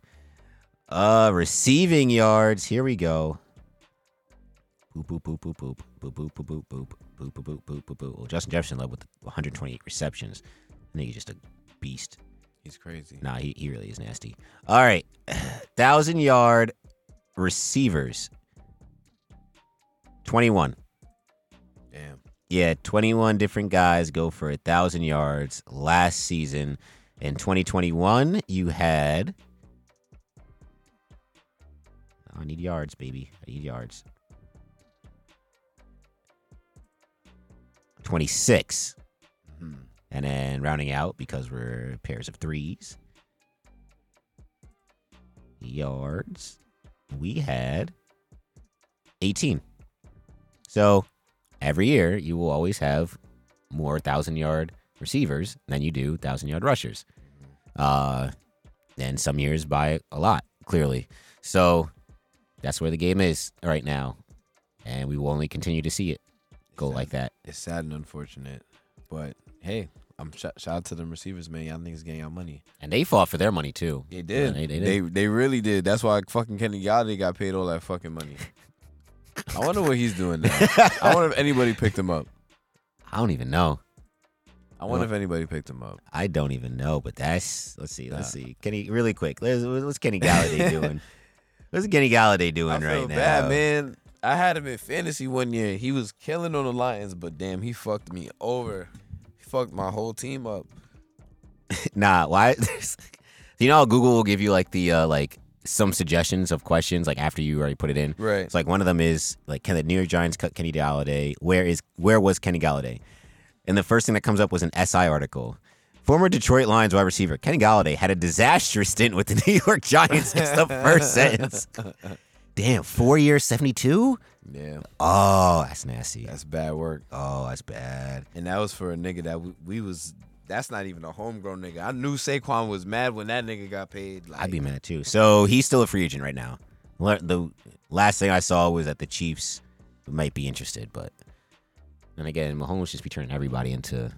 Uh, receiving yards. Here we go. Boop boop boop boop boop boop boop boop boop boop boop boop boop boop boop. Well, Justin Jefferson led with 128 receptions. I think he's just a beast. He's crazy. Nah, he, he really is nasty. All right. Thousand yard receivers. 21. Damn. Yeah, 21 different guys go for a thousand yards last season. In 2021, you had. I need yards, baby. I need yards. 26. And then rounding out because we're pairs of threes. Yards. We had 18. So every year you will always have more thousand yard receivers than you do thousand yard rushers. Uh, and some years by a lot, clearly. So that's where the game is right now. And we will only continue to see it go like that. It's sad and unfortunate, but hey, I'm sh- shout out to them receivers, man. Y'all niggas getting y'all money. And they fought for their money too. They did. they- they, they they, really did. That's why fucking Kenny Golladay got paid all that fucking money. I wonder what he's doing now. I wonder if anybody picked him up. I don't even know. I wonder if anybody picked him up. I don't even know, but that's let's see, let's see. Kenny, really quick. Let's, what's Kenny Golladay doing? What's Kenny Golladay doing I right now? bad, man. I had him in fantasy one year. He was killing on the Lions, but damn, he fucked me over. Fucked my whole team up. Nah, why? you know, how Google will give you like the uh, like some suggestions of questions like after you already put it in. Right. It's like one of them is like, can the New York Giants cut Kenny Golladay? Where is where was Kenny Golladay? And the first thing that comes up was an SI article. Former Detroit Lions wide receiver Kenny Golladay had a disastrous stint with the New York Giants. It's the first sentence. Damn, four years, seventy-two. Yeah, Oh, that's nasty. that's bad work. Oh, that's bad. And that was for a nigga that we, we was. That's not even a homegrown nigga. I knew Saquon was mad when that nigga got paid. Like, I'd be mad too. So he's still a free agent right now. Le- The last thing I saw was that the Chiefs might be interested, but then again, Mahomes just be turning everybody into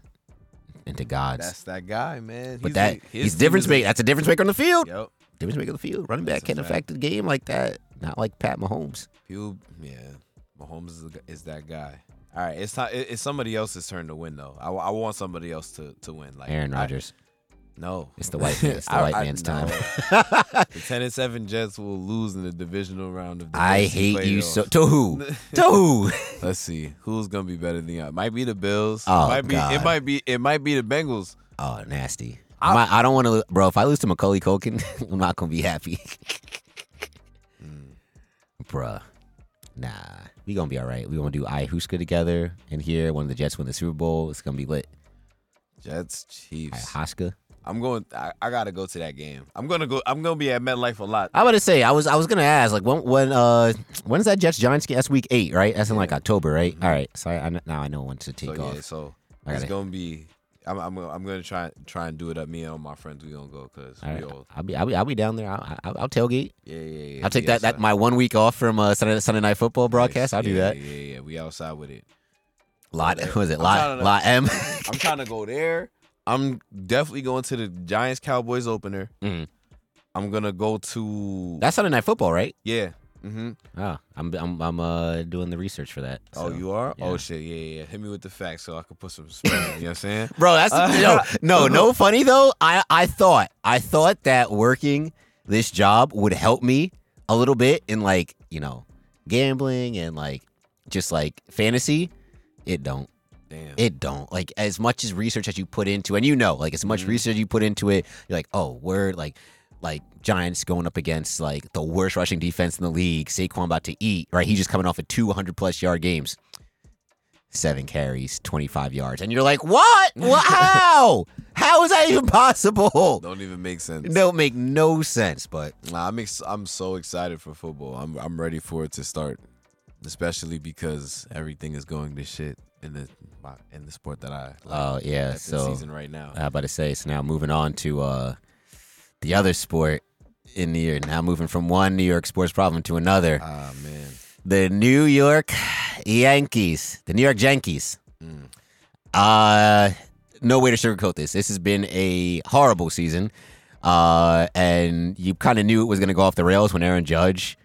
into gods. That's that guy, man. but He's that a- he's difference maker. That's a difference maker on the field. Yep. Difference maker on the field. Running back That's can't affect the game like that. Not like Pat Mahomes. People, yeah. Mahomes is, is that guy. All right, it's not. It's somebody else's turn to win though. I, I want somebody else to, to win. Like Aaron I- Rodgers. no, It's the white man. It's the I- white man's time. the ten and seven Jets will lose in the divisional round of. The I hate you so. To who? to who? Let's see who's gonna be better than y'all. Might be the Bills. Oh, might be. God. It might be. It might be the Bengals. Oh, nasty. I, I don't want to, bro. If I lose to Macaulay Culkin, I'm not gonna be happy, bruh. Nah, we gonna be all right. We gonna do Ihuska together in here. When the Jets win the Super Bowl, it's gonna be lit. Jets, Chiefs. Ihuska. I'm going. I, I gotta go to that game. I'm gonna go. I'm gonna be at MetLife a lot. I'm gonna say I was I was gonna ask like when when uh when's that Jets Giants game? That's week eight, right? That's in like October, right? All right. So I, I now I know when to take so off. yeah, so I it's gonna be. I'm, I'm, I'm gonna try try and do it up. Me and all my friends, we gonna go because we right. all. I'll be I'll be I'll be down there. I'll, I'll, I'll tailgate. Yeah, yeah, yeah. I'll take that that my one week off from uh, Sunday Sunday night football broadcast. I'll do that. Yeah, yeah, yeah. We outside with it. Lot I'm was it lot lot M? I'm trying to go there. I'm definitely going to the Giants Cowboys opener. Mhm. I'm gonna go to. That's Sunday night football, right? yeah. Mm-hmm. Oh, I'm I'm I'm uh doing the research for that. Oh, you are? yeah. Oh shit, yeah, yeah. yeah. Hit me with the facts so I can put some spin. you know what I'm saying? Bro, that's no, no, no. Funny though, I I thought I thought that working this job would help me a little bit in like you know gambling and like just like fantasy. It don't. Damn. It don't. Like as much as research that you put into, and you know, like as much research you put into it, you're like, oh, we're like, like Giants going up against like the worst rushing defense in the league. Saquon about to eat, right? He's just coming off of two 100 plus yard games. Seven carries, 25 yards. And you're like, what? what? How? How is that even possible? Don't even make sense. Don't make no sense, but Nah, I'm ex- I'm so excited for football. I'm I'm ready for it to start, especially because everything is going to shit in the in the sport that I like oh yeah. So season right now. I about to say, so now moving on to uh the other sport in the year. Now moving from one New York sports problem to another. Ah man, The New York Yankees. The New York Yankees. Uh no way to sugarcoat this. This has been a horrible season. Uh and you kind of knew it was gonna go off the rails when Aaron Judge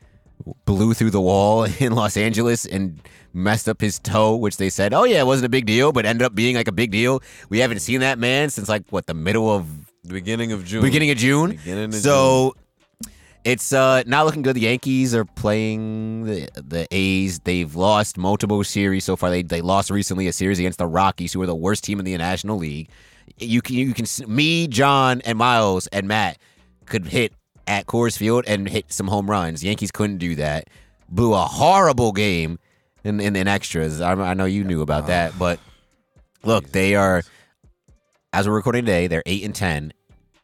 blew through the wall in Los Angeles and messed up his toe, which they said, oh yeah, it wasn't a big deal, but ended up being like a big deal. We haven't seen that man since like what the middle of the beginning of June. beginning of June. Beginning of so it's uh not looking good. The Yankees are playing the the A's. They've lost multiple series so far. They they lost recently a series against the Rockies, who are the worst team in the National League. You can you can me, John, and Miles and Matt could hit at Coors Field and hit some home runs. Yankees couldn't do that. Blew a horrible game in in, in extras. I, I know you knew about that, but look, they are as we're recording today, they're eight and ten.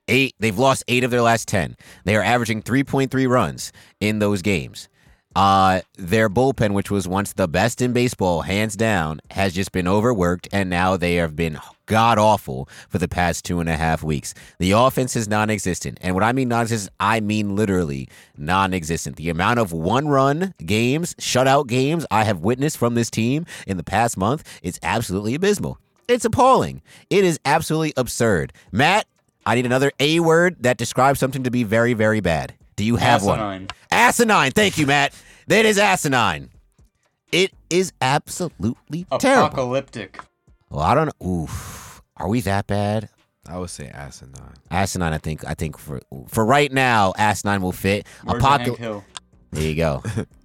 Eight. They've lost eight of their last ten. They are averaging three point three runs in those games. Uh, their bullpen, which was once the best in baseball, hands down, has just been overworked, and now they have been god awful for the past two and a half weeks. The offense is non-existent, and what I mean non-existent, I mean literally non-existent. The amount of one-run games, shutout games I have witnessed from this team in the past month is absolutely abysmal. It's appalling. It is absolutely absurd. Matt, I need another A word that describes something to be very, very bad. Do you have one? Asinine. Asinine. Thank you, Matt. That is asinine. It is absolutely terrible. Apocalyptic. Well, I don't know. Oof. Are we that bad? I would say asinine. Asinine, I think. I think for for right now, asinine will fit. Words of Hank Apocal- Hill. There you go.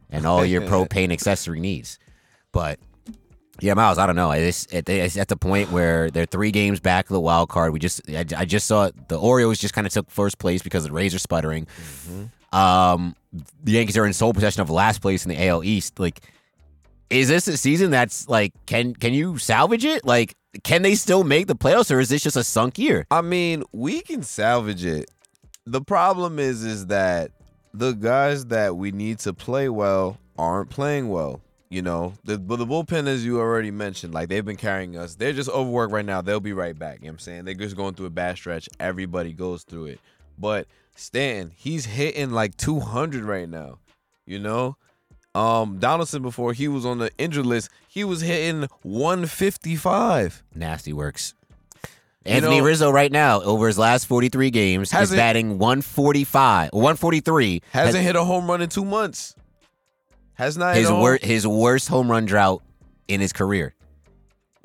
and all your propane accessory needs. But yeah, Miles, I don't know. It's at, it's at the point where they're three games back of the wild card. We just, I, I just saw the Orioles just kind of took first place because the Rays are sputtering. Um, the Yankees are in sole possession of last place in the AL East. Like, is this a season that's like, can can you salvage it? Like, can they still make the playoffs, or is this just a sunk year? I mean, we can salvage it. The problem is, is that the guys that we need to play well aren't playing well. You know, the but the bullpen, as you already mentioned, like they've been carrying us. They're just overworked right now. They'll be right back. You know what I'm saying? They're just going through a bad stretch. Everybody goes through it. But Stan, he's hitting like 200 right now. You know, um, Donaldson before he was on the injured list, he was hitting 155. Nasty works. Anthony know- Rizzo right now over his last 43 games is batting 145 143. Hasn't Has- hit a home run in two months. Has not his hit a home, wor- his worst home run drought in his career.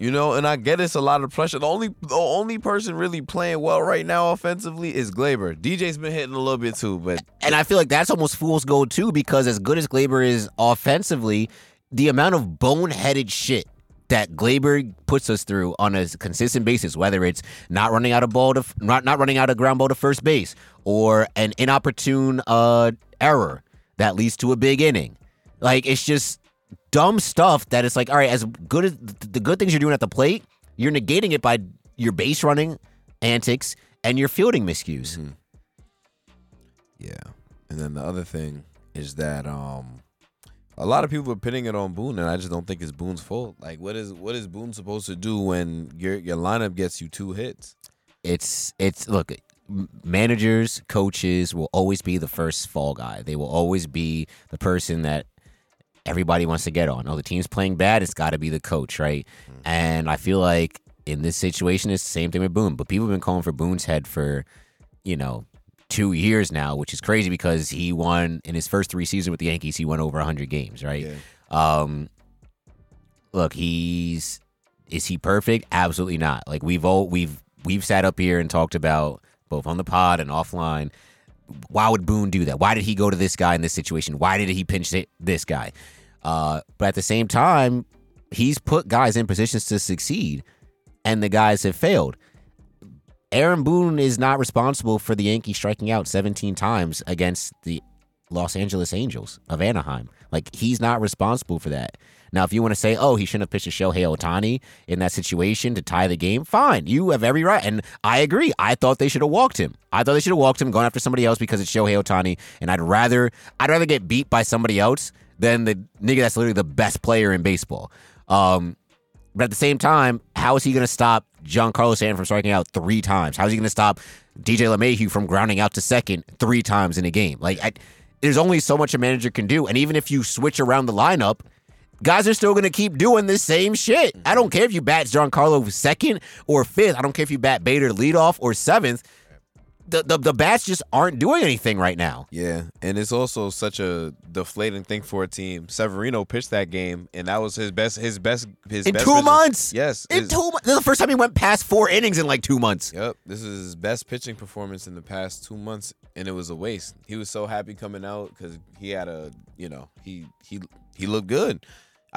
You know, and I get it's a lot of pressure. The only the only person really playing well right now offensively is Gleyber. DJ's been hitting a little bit too, but And I feel like that's almost fool's gold too because as good as Gleyber is offensively, the amount of boneheaded shit that Gleyber puts us through on a consistent basis, whether it's not running out of ball to not not running out of ground ball to first base or an inopportune uh, error that leads to a big inning, like it's just dumb stuff that it's like, all right, as good as the good things you're doing at the plate, you're negating it by your base running antics and your fielding miscues. Mhm. Yeah. And then the other thing is that um a lot of people are pinning it on Boone, and I just don't think it's Boone's fault. Like, what is what is Boone supposed to do when your your lineup gets you two hits? it's it's look managers coaches will always be the first fall guy they will always be the person that everybody wants to get on. Oh the team's playing bad it's got to be the coach right? And i feel like in this situation it's the same thing with boone but people have been calling for boone's head for you know two years now which is crazy because he won in his first three seasons with the yankees he won over 100 games right? Yeah. um look he's is he perfect? Absolutely not. Like we've all we've we've sat up here and talked about both on the pod and offline why would boone do that? Why did he go to this guy in this situation? Why did he pinch this guy uh but at the same time he's put guys in positions to succeed and the guys have failed Aaron Boone is not responsible for the Yankees striking out 17 times against the Los Angeles Angels of Anaheim. Like he's not responsible for that. Now, if you want to say, "Oh, he shouldn't have pitched to Shohei Ohtani in that situation to tie the game," fine. You have every right, and I agree. I thought they should have walked him. I thought they should have walked him, gone after somebody else because it's Shohei Ohtani, and I'd rather I'd rather get beat by somebody else than the nigga that's literally the best player in baseball. Um, but at the same time, how is he going to stop Giancarlo Stanton from striking out three times? How is he going to stop DJ LeMahieu from grounding out to second three times in a game? Like, I, there's only so much a manager can do. And even if you switch around the lineup, guys are still going to keep doing the same shit. I don't care if you bat Giancarlo second or fifth. I don't care if you bat Bader leadoff or seventh. The, the, the bats just aren't doing anything right now. Yeah, and it's also such a deflating thing for a team. Severino pitched that game, and that was his best. His best. His In best two pitching- months? Yes, In his- two months. This is the first time he went past four innings in like two months. Yep, this is his best pitching performance in the past two months, and it was a waste. He was so happy coming out because he had a, you know, he he he looked good.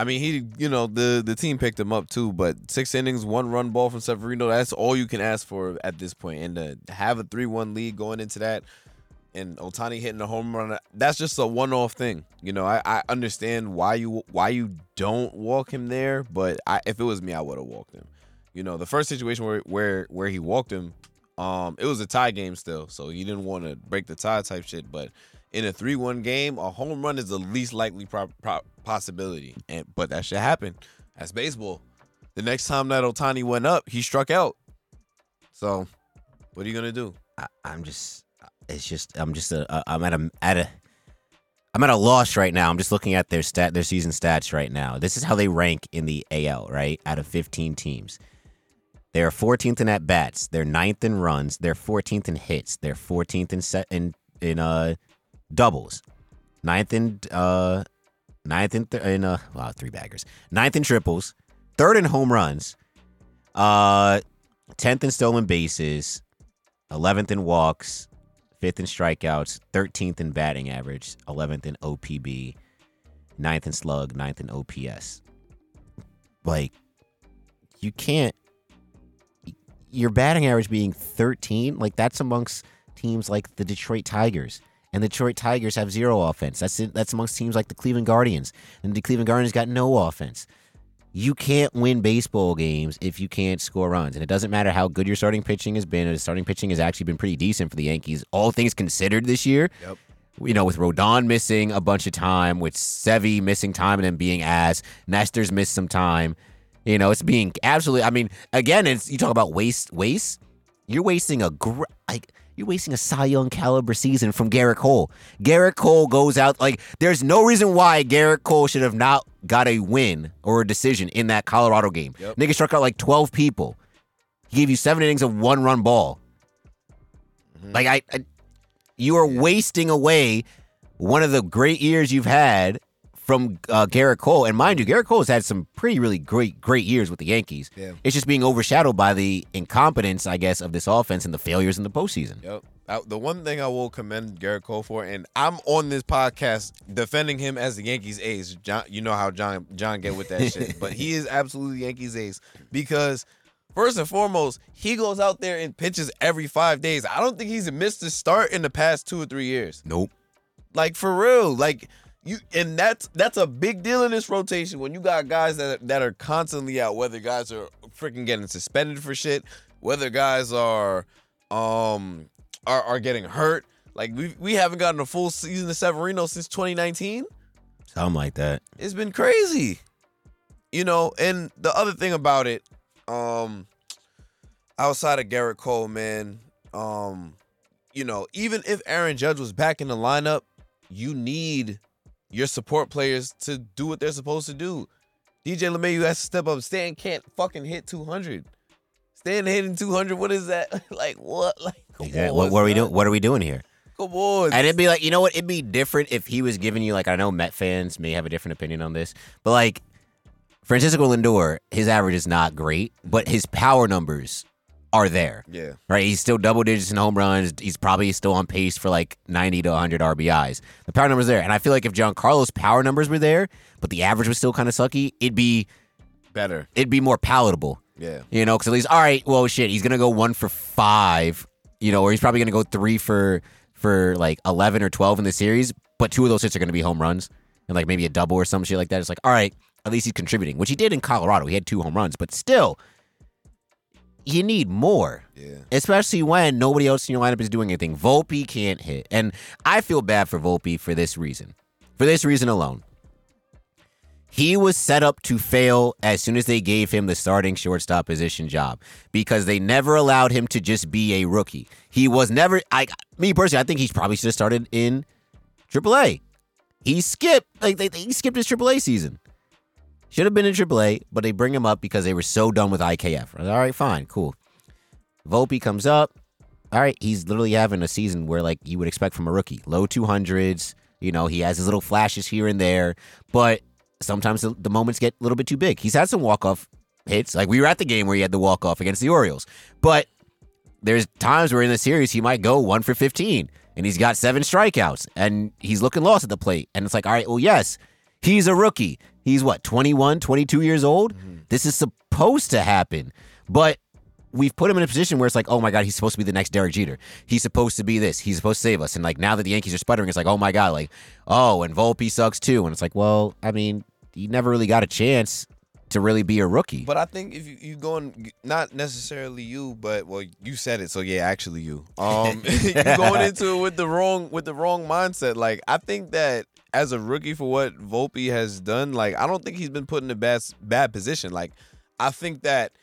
I mean, he, you know, the the team picked him up too, but six innings, one run ball from Severino. That's all you can ask for at this point. and to have a three-one lead going into that, and Ohtani hitting a home run, that's just a one-off thing. You know, I, I understand why you why you don't walk him there, but I, if it was me, I would have walked him. You know, the first situation where where where he walked him, um, it was a tie game still, so he didn't want to break the tie type shit. But in a three-one game, a home run is the least likely pro- pro- possibility, and but that should happen. That's baseball. The next time that Ohtani went up, he struck out. So, what are you gonna do? I, I'm just, it's just, I'm just, a, uh, I'm at a, at a, I'm at a loss right now. I'm just looking at their stat, their season stats right now. This is how they rank in the AL, right? Out of 15 teams, they're 14th in at bats. They're ninth in runs. They're 14th in hits. They're 14th in set in in uh doubles. Ninth in uh, ninth in th- in uh, wow, three baggers. Ninth in triples. Third in home runs. Uh, tenth in stolen bases. 11th in walks, 5th in strikeouts, 13th in batting average, 11th in OPB, ninth in slug, ninth in OPS. Like, you can't. Your batting average being 13, like, that's amongst teams like the Detroit Tigers. And the Detroit Tigers have zero offense. That's that's amongst teams like the Cleveland Guardians. And the Cleveland Guardians got no offense you can't win baseball games if you can't score runs. And it doesn't matter how good your starting pitching has been. The starting pitching has actually been pretty decent for the Yankees, all things considered this year. Yep. You know, with Rodon missing a bunch of time, with Sevy missing time and then being ass, Nestor's missed some time. You know, it's being absolutely. I mean, again, it's you talk about waste, waste. You're wasting a gr- like you're wasting a Cy Young caliber season from Gerrit Cole. Gerrit Cole goes out like there's no reason why Gerrit Cole should have not got a win or a decision in that Colorado game. Yep. Nigga struck out like 12 people. He gave you seven innings of one run ball. Mm-hmm. Like I, I you are wasting away one of the great years you've had from uh, Gerrit Cole. And mind you, Gerrit Cole has had some pretty, really great, great years with the Yankees. Yeah. It's just being overshadowed by the incompetence, I guess, of this offense and the failures in the postseason. Yep. I, the one thing I will commend Gerrit Cole for, and I'm on this podcast defending him as the Yankees ace. John, you know how John John get with that shit, but he is absolutely Yankees ace because first and foremost, he goes out there and pitches every five days. I don't think he's missed a start in the past two or three years. Nope. Like for real, like you, and that's that's a big deal in this rotation when you got guys that that are constantly out. Whether guys are freaking getting suspended for shit, whether guys are um are are getting hurt. Like we we haven't gotten a full season of Severino since 2019. Something like that. It's been crazy. You know, and the other thing about it, um, outside of Gerrit Cole, man, um, you know, even if Aaron Judge was back in the lineup, you need your support players to do what they're supposed to do. DJ LeMahieu has to step up. Stan can't fucking hit 200. Stan hitting 200, what is that? like, what? Like, Yeah, what, what are we doing? What are we doing here? Come on. And it'd be like, you know what? It'd be different if he was giving you like I know Met fans may have a different opinion on this, but like Francisco Lindor, his average is not great, but his power numbers are there. yeah. Right? He's still double digits in home runs. He's probably still on pace for like 90 to 100 RBIs. The power numbers there. And I feel like if Giancarlo's power numbers were there, but the average was still kind of sucky, it'd be Better. it'd be more palatable. Yeah. You know, because at least, all right, well, shit, he's gonna go one for five, you know, or he's probably gonna go three for for like eleven or twelve in the series, but two of those hits are gonna be home runs and like maybe a double or some shit like that. It's like, all right, at least he's contributing, which he did in Colorado. He had two home runs, but still, you need more. Yeah. Especially when nobody else in your lineup is doing anything. Volpe can't hit. And I feel bad for Volpe for this reason. For this reason alone. He was set up to fail as soon as they gave him the starting shortstop position job because they never allowed him to just be a rookie. He was never I me personally, I think he probably should have started in AAA. He skipped like they, he skipped his AAA season. Should have been in AAA, but they bring him up because they were so done with IKF. All right, fine, cool. Volpe comes up. All right, he's literally having a season where like you would expect from a rookie, low two hundreds. You know, he has his little flashes here and there, but sometimes the, the moments get a little bit too big. He's had some walk off hits, like we were at the game where he had the walk off against the Orioles, but there's times where in the series he might go one for fifteen and he's got seven strikeouts and he's looking lost at the plate, and it's like, all right, well, yes, he's a rookie. He's what 21, 22 years old. This is supposed to happen, but we've put him in a position where it's like, oh my god, he's supposed to be the next Derek Jeter. He's supposed to be this. He's supposed to save us. And like now that the Yankees are sputtering, it's like, oh my god, like, oh, and Volpe sucks too. And it's like, well, I mean, he never really got a chance to really be a rookie. But I think if you, you going not necessarily you, but well, you said it, so yeah, actually you. Um, you going into it with the wrong with the wrong mindset. Like I think that as a rookie for what Volpe has done, like I don't think he's been put in a bad bad position. Like I think that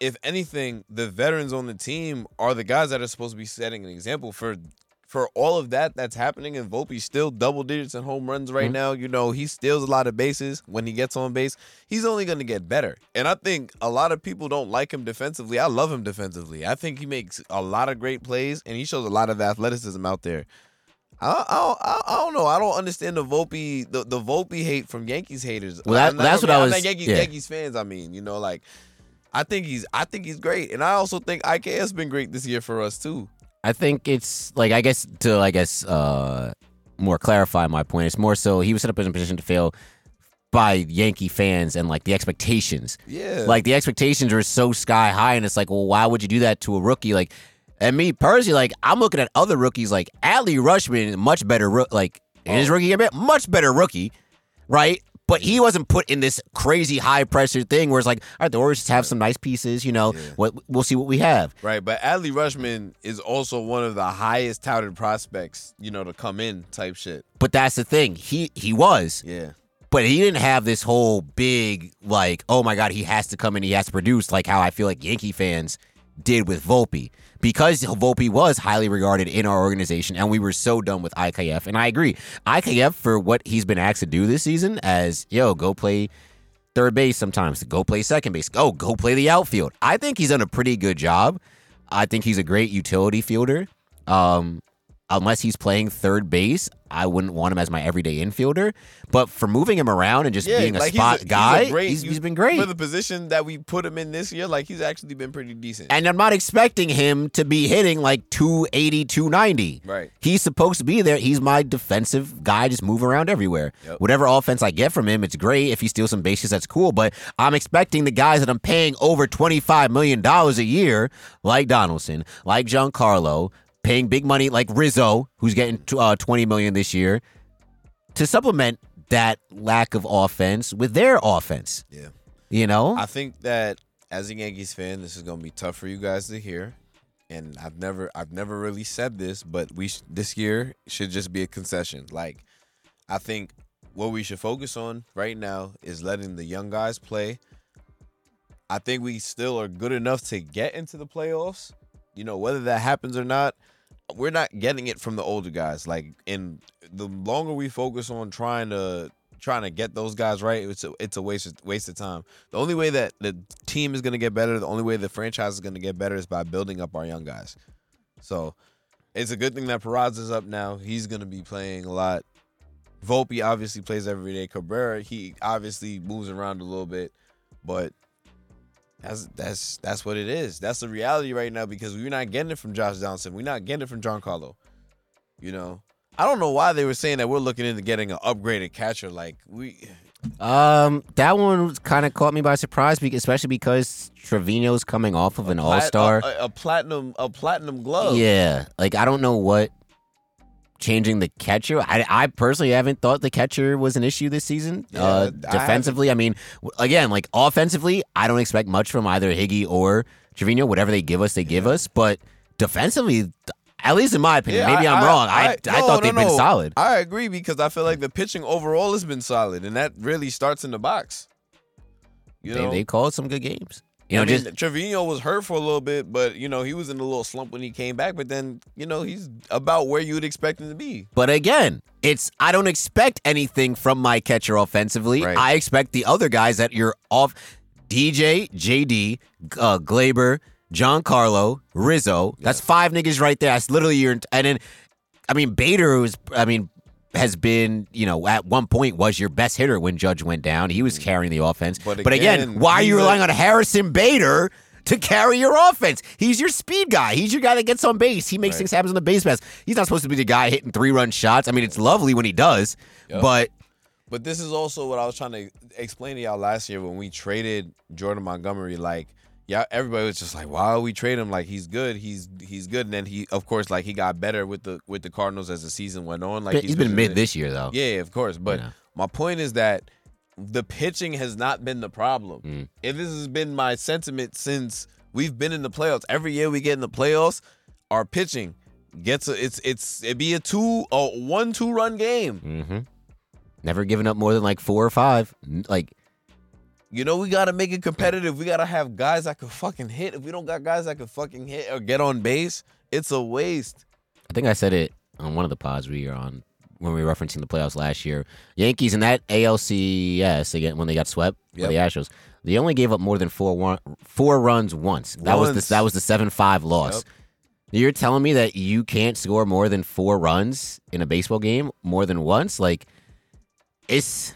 if anything, the veterans on the team are the guys that are supposed to be setting an example for for all of that that's happening. And Volpe's still double digits in home runs right mm-hmm. now. You know, he steals a lot of bases when he gets on base. He's only going to get better. And I think a lot of people don't like him defensively. I love him defensively. I think he makes a lot of great plays and he shows a lot of athleticism out there. I, I, I, I don't know. I don't understand the Volpe the, the Volpe hate from Yankees haters. Well, that- not- that's what I I'm was- not Yankees, yeah. Yankees fans. I mean, you know, like I think he's I think he's great, and I also think IK has been great this year for us too. I think it's like I guess to I guess uh more clarify my point. It's more so he was set up in a position to fail by Yankee fans and like the expectations. Yeah, Like the expectations are so sky high, and it's like, well, why would you do that to a rookie? Like, and me personally, like I'm looking at other rookies, like Adley Rutschman, much better, roo- like in his oh. rookie year, much better rookie, right? But he wasn't put in this crazy high pressure thing where it's like, all right, the Orioles just have some nice pieces, you know. What we'll see what we have. right. But Adley Rutschman is also one of the highest touted prospects, you know, to come in type shit. But that's the thing. He he was, Yeah, but he didn't have this whole big like, oh my god, he has to come in, he has to produce, like how I feel like Yankee fans did with Volpe. Because Volpe was highly regarded in our organization, and we were so done with IKF. And I agree, IKF for what he's been asked to do this season, as yo, go play third base sometimes, go play second base, oh, go play the outfield. I think he's done a pretty good job. I think he's a great utility fielder. Um, unless he's playing third base, I wouldn't want him as my everyday infielder. But for moving him around and just being a like, he's spot he's guy, great- he's, he's been great. for the position that we put him in this year. Like he's actually been pretty decent. And I'm not expecting him to be hitting like 280, 290. Right. He's supposed to be there. He's my defensive guy, just move around everywhere. Yep. Whatever offense I get from him, it's great. If he steals some bases, that's cool. But I'm expecting the guys that I'm paying over $25 million a year, like Donaldson, like Giancarlo, paying big money like Rizzo, who's getting uh, 20 million this year, to supplement that lack of offense with their offense. Yeah. You know? I think that as a Yankees fan, this is gonna be tough for you guys to hear. And I've never, I've never really said this, but we sh- this year should just be a concession. Like, I think what we should focus on right now is letting the young guys play. I think we still are good enough to get into the playoffs. You know, whether that happens or not, we're not getting it from the older guys. Like, and the longer we focus on trying to trying to get those guys right, it's a, it's a waste of, waste of time. The only way that the team is going to get better, the only way the franchise is going to get better is by building up our young guys. So it's a good thing that Peraza's up now. He's going to be playing a lot. Volpe obviously plays every day. Cabrera, he obviously moves around a little bit, but that's that's that's what it is. That's the reality right now because we're not getting it from Josh Johnson. We're not getting it from Giancarlo. You know, I don't know why they were saying that we're looking into getting an upgraded catcher. Like we, Um, that one kind of caught me by surprise, especially because Trevino's coming off of an All Star. a, a platinum, a platinum glove. Yeah, like I don't know what changing the catcher. I, I personally haven't thought the catcher was an issue this season. Yeah, uh, defensively, I, mean, again, like offensively, I don't expect much from either Higgy or Trevino. Whatever they give us, they give us. But defensively, at least in my opinion, Yeah, maybe I, am wrong. I, I, no, thought no, they've been no. solid. I agree because I feel like the pitching overall has been solid, and that really starts in the box. You they, know, they called some good games. You know, I mean, just Trevino was hurt for a little bit, but you know he was in a little slump when he came back. But then you know he's about where you would expect him to be. But again, it's I don't expect anything from my catcher offensively. Right. I expect the other guys that you're off DJ, JD, uh, Gleyber, John Carlo, Rizzo. That's five niggas right there. That's literally your and then I mean Bader was I mean has been, you know, at one point was your best hitter when Judge went down. He was mm. carrying the offense. But But again, again, why are you relying on Harrison Bader to carry your offense? He's your speed guy. He's your guy that gets on base. He makes Right. things happen on the base pass. He's not supposed to be the guy hitting three run shots. I mean, it's lovely when he does, Yep. but But this is also what I was trying to explain to y'all last year when we traded Jordan Montgomery. Like, yeah, everybody was just like, "Why we trade him? Like, he's good. He's he's good." And then he, of course, like he got better with the with the Cardinals as the season went on. Like he's been mid this year though. Yeah, of course. But know. my point is that the pitching has not been the problem. Mm. And this has been my sentiment since we've been in the playoffs. Every year we get in the playoffs, our pitching gets a it's it's it be a two a one two run game. Mm-hmm. Never given up more than like four or five. Like You know, we gotta make it competitive. We gotta have guys that can fucking hit. If we don't got guys that can fucking hit or get on base, it's a waste. I think I said it on one of the pods we were on when we were referencing the playoffs last year. Yankees in that ALCS again when they got swept by Yep. the Astros, they only gave up more than four one, four runs once. That was the that was the seven five loss. Yep. You're telling me that you can't score more than four runs in a baseball game more than once? Like it's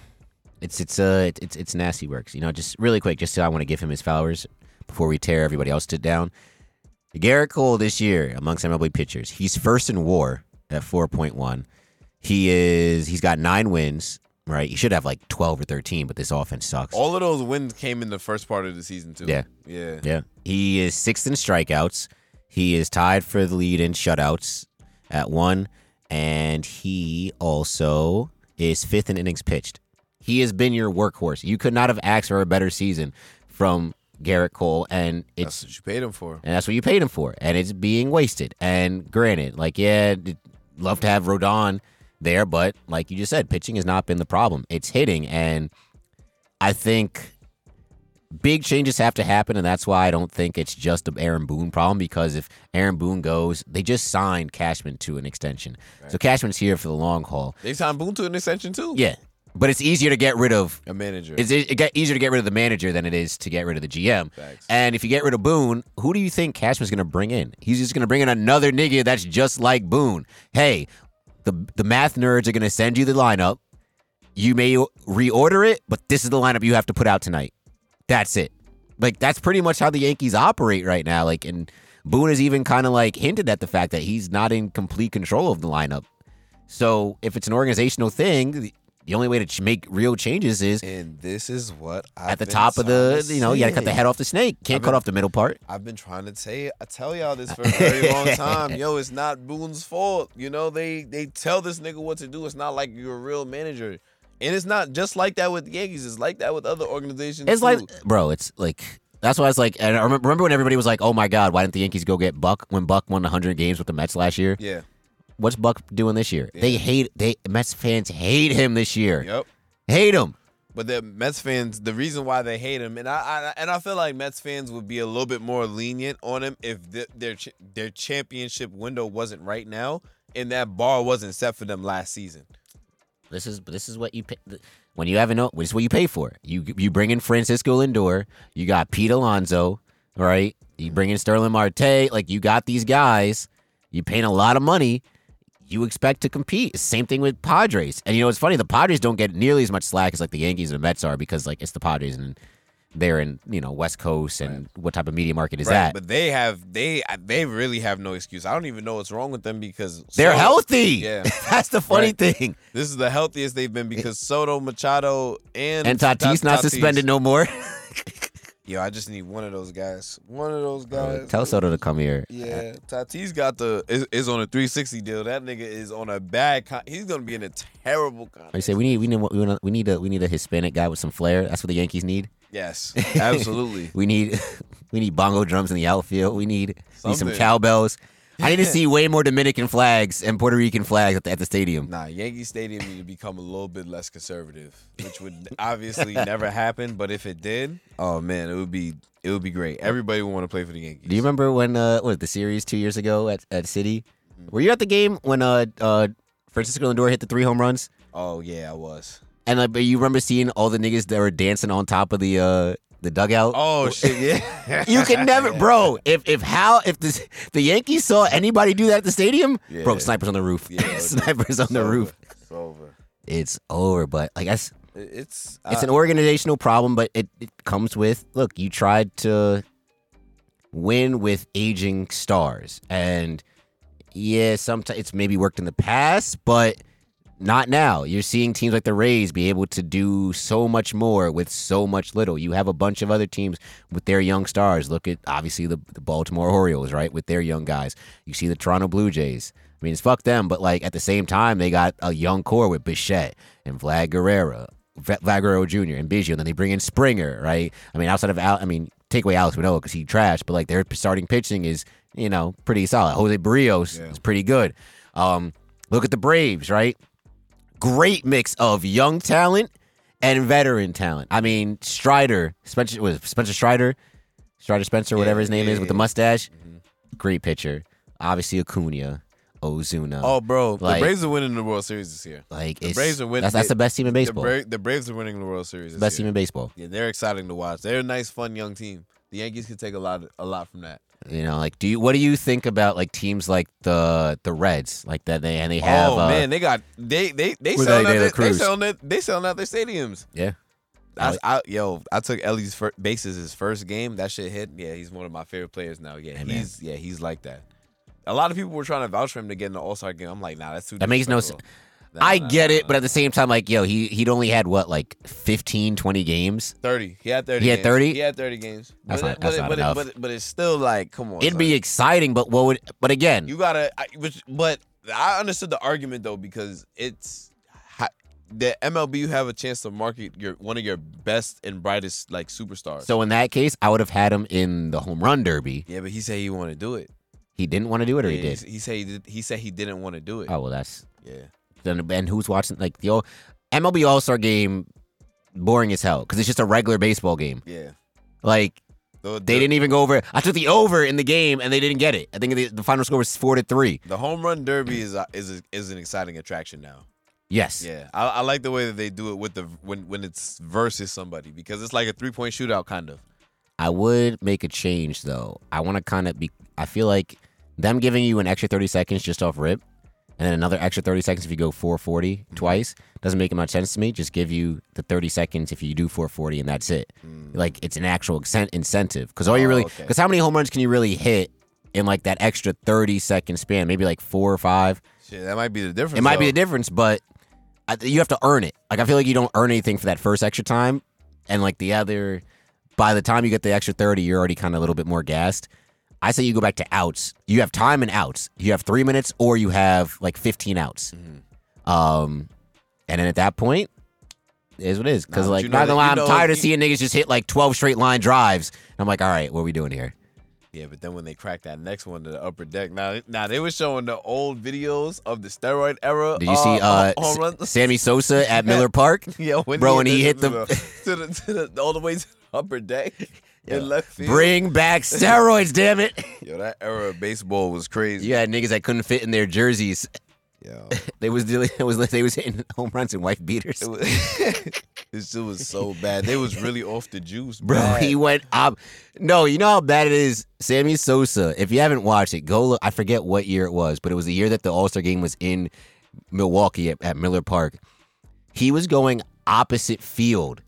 it's it's uh it's it's nasty works. You know, just really quick, just so I want to give him his flowers before we tear everybody else to down. Gerrit Cole this year amongst MLB pitchers, he's first in WAR at 4.1. He is he's got nine wins. Right, he should have like 12 or 13, but this offense sucks. All of those wins came in the first part of the season too. Yeah. Yeah. Yeah. He is sixth in strikeouts. He is tied for the lead in shutouts at one. And he also is fifth in innings pitched. He has been your workhorse. You could not have asked for a better season from Gerrit Cole. And it's That's what you paid him for. and that's what you paid him for. And it's being wasted. And granted, like, yeah, love to have Rodon there, but like you just said, pitching has not been the problem. It's hitting. And I think big changes have to happen. And that's why I don't think it's just a Aaron Boone problem because if Aaron Boone goes, they just signed Cashman to an extension. So Cashman's here for the long haul. They signed Boone to an extension too. Yeah. But it's easier to get rid of. A manager. It's it get easier to get rid of the manager than it is to get rid of the GM. Facts. And if you get rid of Boone, who do you think Cashman's going to bring in? He's just going to bring in another nigga that's just like Boone. Hey, the the math nerds are going to send you the lineup. You may reorder it, but this is the lineup you have to put out tonight. That's it. Like that's pretty much how the Yankees operate right now. Like and Boone has even kind of like hinted at the fact that he's not in complete control of the lineup. So if it's an organizational thing, the, only way to make real changes is and this is what I've at the top of the you know you got to cut the head off the snake. Can't I've cut been- off the middle part. I've been trying to say I tell y'all this for a very long time. Yo, it's not Boone's fault. You know, they they tell this nigga what to do. It's not like you're a real manager. And it's not just like that with the Yankees. It's like that with other organizations. It's too. like, bro, it's like that's why it's like. And I remember when everybody was like, "Oh my God, why didn't the Yankees go get Buck when Buck won 100 games with the Mets last year?" Yeah. What's Buck doing this year? They hate they Mets fans hate him this year. Yep. Hate him. But the Mets fans, the reason why they hate him, and I, I and I feel like Mets fans would be a little bit more lenient on him if the, their their championship window wasn't right now, and that bar wasn't set for them last season. This is this is what you pay when you have an this is what you pay for. You you bring in Francisco Lindor, you got Pete Alonso, right? You bring in Sterling Marte, like you got these guys. You paying a lot of money. You expect to compete. Same thing with Padres. And you know it's funny, the Padres don't get nearly as much slack as like the Yankees and the Mets are because like it's the Padres and they're in you know West Coast and what type of media market is right. that? But they have they they really have no excuse. I don't even know what's wrong with them because they're Soto- healthy. Yeah. that's the funny Right. thing. This is the healthiest they've been because Soto, Machado, and And Tatis not Tatis- suspended no more. Yo, I just need one of those guys. One of those guys. Tell Soto to come here. Yeah, Tatis got the is, is on a 360 deal. That nigga is on a bad. Con- he's gonna be in a terrible I contract. say we need we need we need, we need a we need a Hispanic guy with some flair. That's what the Yankees need. Yes, absolutely. We need we need bongo drums in the outfield. We need, need some cowbells. I need to see way more Dominican flags and Puerto Rican flags at the, at the stadium. nah, Yankee Stadium need to become a little bit less conservative, which would obviously never happen. But if it did, oh man, it would be it would be great. Everybody would want to play for the Yankees. Do you remember when uh what the series two years ago at at City? Were you at the game when uh uh Francisco Lindor hit the three home runs? Oh yeah, I was. And like, but you remember seeing all the niggas that were dancing on top of the uh the dugout? Oh shit, yeah. You can never, bro. If if how if this, the Yankees saw anybody do that at the stadium, bro, snipers on the roof, Yeah, snipers on It's the over. roof. It's over. It's over. But like that's It- It's it's uh, an organizational problem, but it, it comes with look. You tried to win with aging stars, and yeah, sometimes it's maybe worked in the past, but not now. You're seeing teams like the Rays be able to do so much more with so much little. You have a bunch of other teams with their young stars. Look at obviously the, the Baltimore Orioles, right, with their young guys. You see the Toronto Blue Jays. I mean, it's fuck them, but like at the same time, they got a young core with Bichette and Vlad Guerrero, V- Vlad Guerrero Jr. and Biggio, and then they bring in Springer, right? I mean, outside of Al, I mean, take away Alek Manoah because he trashed, but like their starting pitching is, you know, pretty solid. Jose Berrios Yeah. is pretty good. Um, look at the Braves, right? Great mix of young talent and veteran talent. I mean, Strider, Spencer was Spencer Strider, Strider Spencer, whatever his name is, with the mustache. Mm-hmm. Great pitcher. Obviously Acuna, Ozuna. Oh, bro, Like- the Braves are winning the World Series this year. like the it's, Braves are winning- That's, that's the best team in The, baseball. Bra- the Braves are winning the World Series. This best team in baseball. Yeah, they're exciting to watch. They're a nice, fun young team. The Yankees could take a lot, a lot from that. You know, like do you what do you think about like teams like the the Reds, like that they and they have oh uh, man, they got they they they With selling Eddie out their, they Cruz. selling their, they selling out their stadiums. yeah. I, I, yo, I took Elly's fir- bases his first game. That shit hit. Yeah, he's one of my favorite players now. Yeah, Hey, man. he's yeah he's like that. A lot of people were trying to vouch for him to get in the All Star game. I'm like, nah, that's too. That makes no disrespectful. Nah, I nah, get nah, it, but at the same time, like, yo, he he'd only had what, like 15, 20 games? Thirty. He had thirty. He had games. 30? He had thirty games. That's but not- it- that's but, not but, enough. It, but, but it's still like, come on. It'd son. be exciting, but what would but again, You gotta, I, which, but I understood the argument though because it's the MLB. You have a chance to market your one of your best and brightest like superstars. so in that case, I would have had him in the home run derby. yeah, but he said he wanted to do it. He didn't want to do it or he Yeah, did. He said he did. He said he didn't want to do it. Oh well that's Yeah. Then and who's watching like the old MLB All Star game boring as hell because it's just a regular baseball game. Yeah. Like The, they didn't even go over. I took the over in the game and they didn't get it. I think the, the final score was four to three. The home run derby is a, is a, is an exciting attraction now. Yes. Yeah, I, I like the way that they do it with the when when it's versus somebody because it's like a three point shootout kind of. I would make a change though. I want to kind of be. I feel like them giving you an extra 30 seconds just off rip, and then another extra 30 seconds if you go 440 Mm-hmm. twice doesn't make much sense to me. Just give you the 30 seconds if you do 440 and that's it. Like it's an actual incentive because all you Mm. Oh, really okay. because how many home runs can you really hit in like that extra 30 second span? Maybe like four or five. Shit, that might be the difference. It might be the difference, but I, you have to earn it. Like I feel like you don't earn anything for that first extra time, and like the other, by the time you get the extra thirty, you're already kind of a little bit more gassed. I say you go back to outs. You have time and outs. You have three minutes, or you have like fifteen outs. Mm-hmm. Um, and then at that point, it is what it is. Because Nah, like, you know not gonna lie, I'm know tired of seeing niggas just hit like twelve straight line drives. I'm like, all right, what are we doing here? Yeah, but then when they cracked that next one to the upper deck, now now they were showing the old videos of the steroid era. Did you see uh, home run? S- Sammy Sosa at Miller Park? Yeah, when Bro, and he hit to the- to the, to the all the way to the upper deck in left field. Bring back steroids, damn it! Yo, that era of baseball was crazy. You had niggas that couldn't fit in their jerseys. Yo, They was dealing. It was like they was hitting home runs and wife beaters. it was, this shit was so bad. They was really off the juice, Bro, bad. he went up. No, you know how bad it is. Sammy Sosa. If you haven't watched it, go look. I forget what year it was, but it was the year that the All Star game was in Milwaukee at, at Miller Park. He was going opposite field,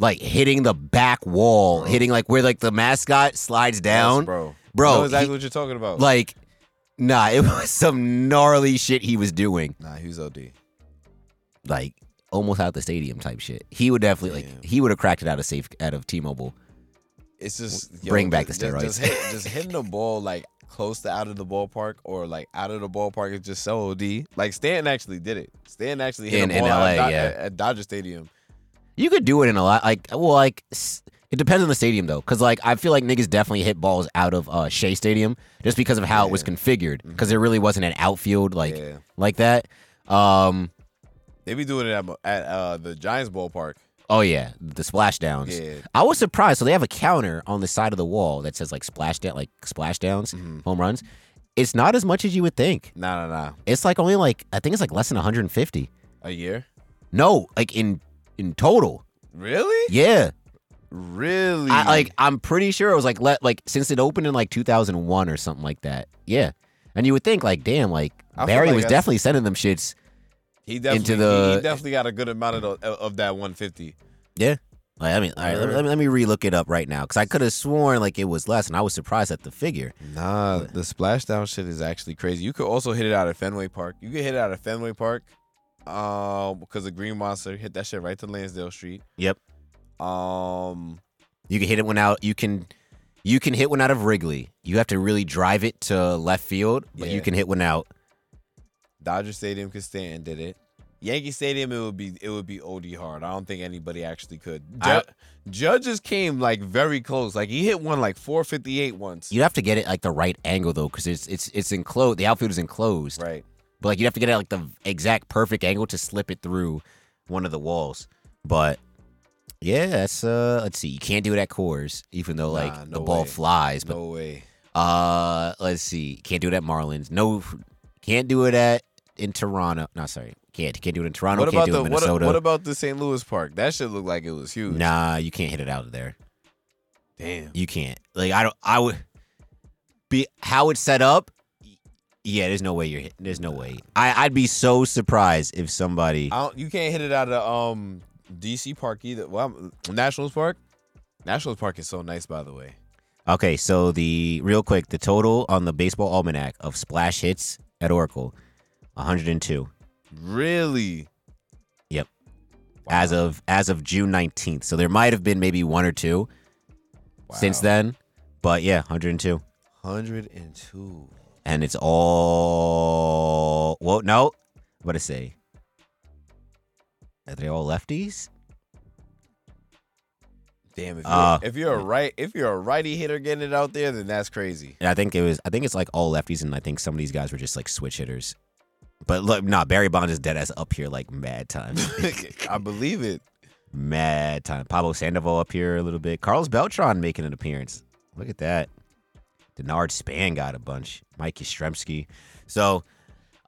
like hitting the back wall, hitting like where like the mascot slides Yes, down. bro. Bro, I know exactly he- what you're talking about. Like, nah, it was some gnarly shit he was doing. nah, he was OD. like almost out the stadium type shit. He would definitely like he would have cracked it out of safe out of T-Mobile. It's just Bring back the just- steroids. Just, hit, just hitting the ball like close to out of the ballpark or like out of the ballpark is just so OD. Like Stanton actually did it. Stanton actually hit In- a ball out LA, at, Do- yeah. at, at Dodger Stadium. You could do it in a lot like well like it depends on the stadium though cuz like I feel like niggas definitely hit balls out of uh Shea Stadium just because of how it was configured cuz there really wasn't an outfield like yeah, like that. Um they be doing it at, at uh, the Giants ballpark. oh yeah, the splashdowns. Yeah, I was surprised. So they have a counter on the side of the wall that says like splashdown like splashdowns, Mhm. home runs. It's not as much as you would think. nah, nah, nah. It's like only like I think it's like less than 150. A year? No, like in in total. Really? Yeah. Really? I like I'm pretty sure it was like let like since it opened in like 2001 or something like that. Yeah. And you would think like damn like I feel Barry like was that's- definitely sending them shits. he definitely into he- the- he, definitely got a good amount of the, of that 150. Yeah. Like, I mean, all right, let, me, let me let me relook it up right now because I could have sworn like it was less, and I was surprised at the figure. Nah, the splashdown shit is actually crazy. You could also hit it out of Fenway Park. You could hit it out of Fenway Park, um, because the Green Monster hit that shit right to Lansdowne Street. Yep. Um, You can hit it one out. You can you can hit one out of Wrigley. You have to really drive it to left field, but you can hit one out. Dodger Stadium could stand did it. Yankee Stadium, it would be it would be OD hard. I don't think anybody actually could. Ju- I- Judges came like very close. Like he hit one like 458 once. You have to get it like the right angle though, because it's it's it's enclosed. The outfield is enclosed. Right. But like you have to get at, like the exact perfect angle to slip it through one of the walls. But yeah, that's uh let's see. You can't do it at Coors, even though like Nah, the ball way. flies. But No way. uh let's see. Can't do it at Marlins. No can't do it at in Toronto. No, sorry. Can't can't do it in Toronto. What can't about do the it in what, Minnesota. what about the St. Louis Park? That shit looked like it was huge. nah, you can't hit it out of there. Damn. You can't. Like I don't I would be how it's set up. Yeah, there's no way you're hit. There's no way. I I'd be so surprised if somebody I don't, you can't hit it out of um DC Park either. Well, Nationals Park. Nationals Park is so nice, by the way. Okay, so the real quick, the total on the baseball almanac of splash hits at Oracle, 102 Really? Yep. as of as of June 19th. So there might have been maybe one or two since then, but yeah, 102. 102. And it's all well, no, what to say? Are they all lefties? Damn, if you're, Uh, if you're a right if you're a righty hitter getting it out there, then that's crazy. I think it was. I think it's like all lefties, and I think some of these guys were just like switch hitters. But look, nah, Barry Bonds is dead ass up here like mad time. I believe it. Mad time. Pablo Sandoval up here a little bit. Carlos Beltran making an appearance. Look at that. Denard Span got a bunch. Mike Yastrzemski. So,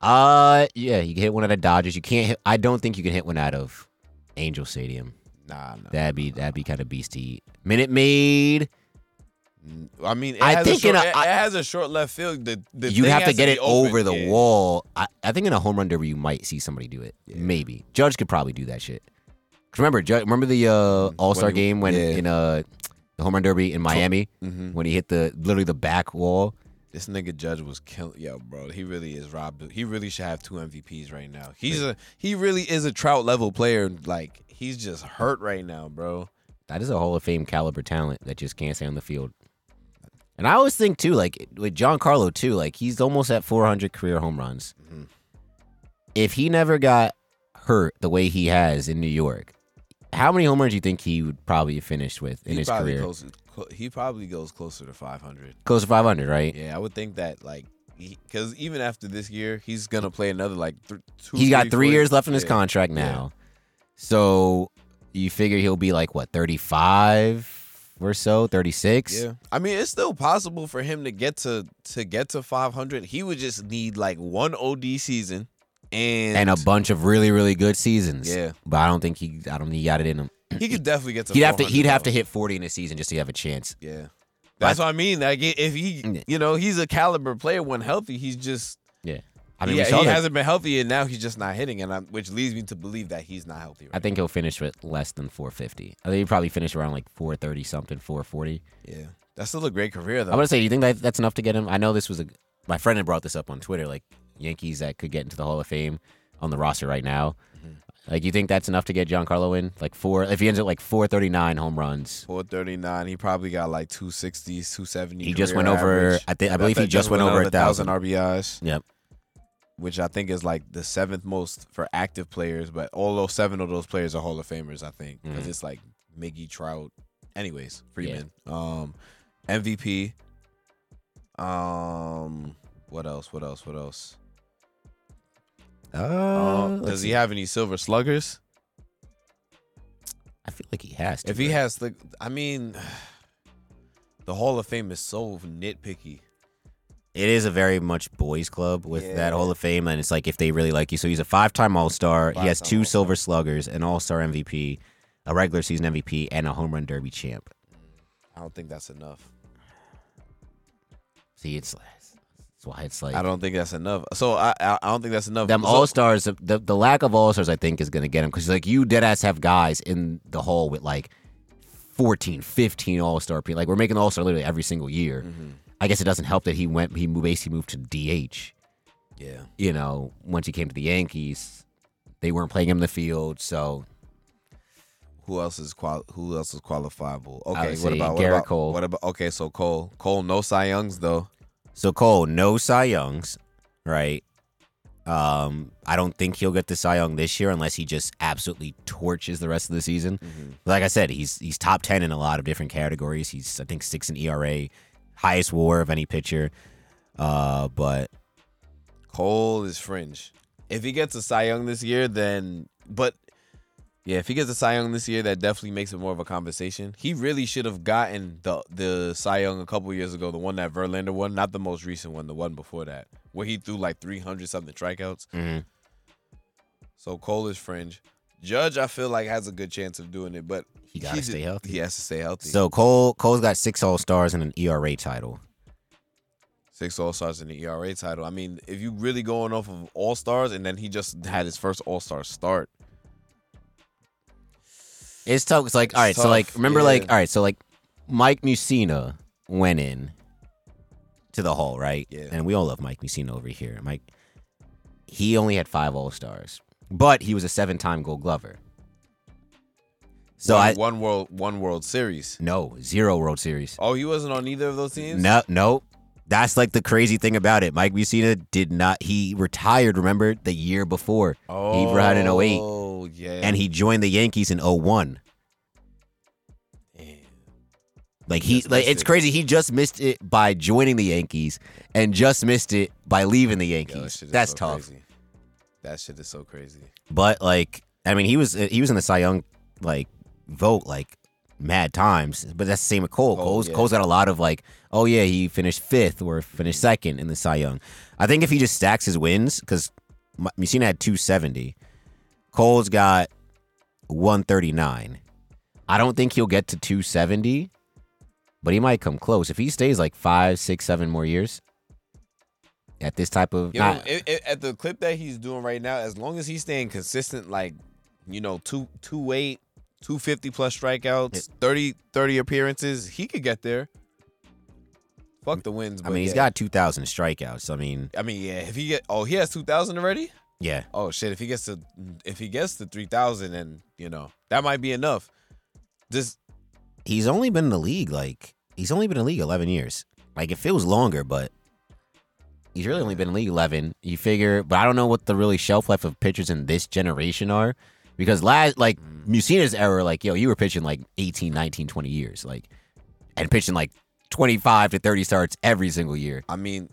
Uh, yeah, you can hit one out of Dodgers. You can't hit. I don't think you can hit one out of Angel Stadium. Nah, nah. That'd be that'd be kind of beastie. Minute Maid. Mm, I mean, it I has think a short, a- it, I- it has a short left field. The, the You'd have to get be it open, over the yeah. wall. I, I think in a home run derby, you might see somebody do it. Yeah. Maybe Judge could probably do that shit. remember, Judge, remember the uh, All Star game when yeah. in uh, the home run derby in Miami Mhm. when he hit the literally the back wall. This nigga Judge was killing. Yo, bro, he really is robbed. He really should have two MVPs right now. He's a he really is a Trout level player. Like he's just hurt right now, bro. That is a Hall of Fame caliber talent that just can't stay on the field. And I always think too, like with Giancarlo too, like he's almost at 400 career home runs. Mhm. If he never got hurt the way he has in New York, how many home runs do you think he would probably have finished with in he his probably career? Close, he probably goes closer to 500. Close to 500, right? Yeah, I would think that like because even after this year, he's gonna play another like th- two. He's got three years left in his yeah. contract Yeah. now. So you figure he'll be like what 35 or so, 36. Yeah, I mean it's still possible for him to get to to get to 500. He would just need like one OD season and And a bunch of really, really good seasons. Yeah. But I don't think he I don't think he got it in him. he could definitely get to. He'd have to he'd have to hit 40 in a season just to have a chance. Yeah, that's what I mean. Like if he, you know, he's a caliber player when healthy. He's just Yeah. I mean, yeah, he hasn't been healthy, and now he's just not hitting, and I, which leads me to believe that he's not healthy. Right I think he'll finish with less than 450. I think he'll probably finish around like 430 something, 440. yeah, that's still a great career though. I'm gonna say, do you think that that's enough to get him? I know this was a my friend had brought this up on Twitter, like Yankees that could get into the Hall of Fame on the roster right now. Mm-hmm. Like, you think that's enough to get Giancarlo in? Like four, if he ends up like 439 home runs, 439. He probably got like 260s, 270. He just went over- average. I think I believe he just went over a 1,000. RBIs, yep. which I think is like the seventh most for active players. But all those seven of those players are Hall of Famers, I think, because Mhm. it's like Miggy Trout. Anyways, Freeman, um, MVP. Um, what else? What else? What else? Uh, let's does he have any silver sluggers? I feel like he has to. If he right? has the, I mean, the Hall of Fame is so nitpicky. It is a very much boys' club with Yeah. that Hall of Fame, and it's like if they really like you. So he's a five-time All Star. He has two All-Star. Silver Sluggers, an All Star MVP, a regular season MVP, and a home run derby champ. I don't think that's enough. See, it's that's why it's like I don't think that's enough. So I I, I don't think that's enough. them So- All Stars. The the lack of All Stars, I think, is going to get him because like you dead ass have guys in the hall with like 14, 15 All Star. Like we're making All Star literally every single year. Mm-hmm. I guess it doesn't help that he went. He moved, basically moved to DH. Yeah. you know, once he came to the Yankees, they weren't playing him in the field. So Who else is qual? Who else is qualifiable? Okay. What about what Gerrit about, Cole. What about okay? So Cole, Cole, no Cy Youngs though. So Cole, no Cy Youngs, right? Um, I don't think he'll get the Cy Young this year unless he just absolutely torches the rest of the season. Like I said, he's he's top ten in a lot of different categories. He's I think six in ERA, highest WAR of any pitcher. Uh, but Cole is fringe. If he gets a Cy Young this year, then but yeah, if he gets a Cy Young this year, that definitely makes it more of a conversation. He really should have gotten the the Cy Young a couple years ago, the one that Verlander won, not the most recent one, the one before that, where he threw like three hundred something strikeouts. mhm. So Cole is fringe. Judge, I feel like has a good chance of doing it, but He gotta stay healthy. He has to stay healthy. so Cole Cole's got six All Stars and an ERA title. six All Stars and an ERA title. I mean, if you really going off of All Stars, and then he just had his first All Star start. It's tough. It's like all right. It's So like remember like all right. So like Mike Mussina went in to the hall, right? Yeah. And we all love Mike Mussina over here. Mike, he only had five All Stars, but he was a seven-time Gold Glover. So one, I one world, one World Series. no zero World Series. Oh, he wasn't on either of those teams. No, no. That's like the crazy thing about it. Mike Mussina did not. He retired. Remember the year before Oh, he retired in 08. Oh, yeah. and he joined the Yankees in 01. Damn. Like he like it's it. crazy. He just missed it by joining the Yankees and just missed it by leaving the Yo, Yankees. that That's so tough. Crazy. That shit is so crazy. But like I mean he was he was in the Cy Young like vote like mad times. But that's the same with Cole. Cole Cole's, yeah. Cole's got a lot of like, oh yeah, he finished fifth or finished second in the Cy Young. I think if he just stacks his wins, because Mussina had 270, Cole's got 139. I don't think he'll get to 270, but he might come close if he stays like five, six, seven more years. At this type of Yo, not, it, it, at the clip that he's doing right now, as long as he's staying consistent, like you know, two two eight, 250 plus strikeouts, 30, 30 appearances. He could get there. Fuck mm, the wins. I mean, yeah. he's got 2,000 strikeouts. I mean, I mean, yeah. If he get, oh, he has 2,000 already. Yeah. Oh shit! If he gets to, if he gets to 3,000, and you know that might be enough. Just he's only been in the league like he's only been in the league 11 years. Like it feels longer, but he's really only been in league 11. You figure, but I don't know what the really shelf life of pitchers in this generation are because last like mm. Mussina's era like yo you were pitching like 18 19 20 years like and pitching like 25 to 30 starts every single year I mean,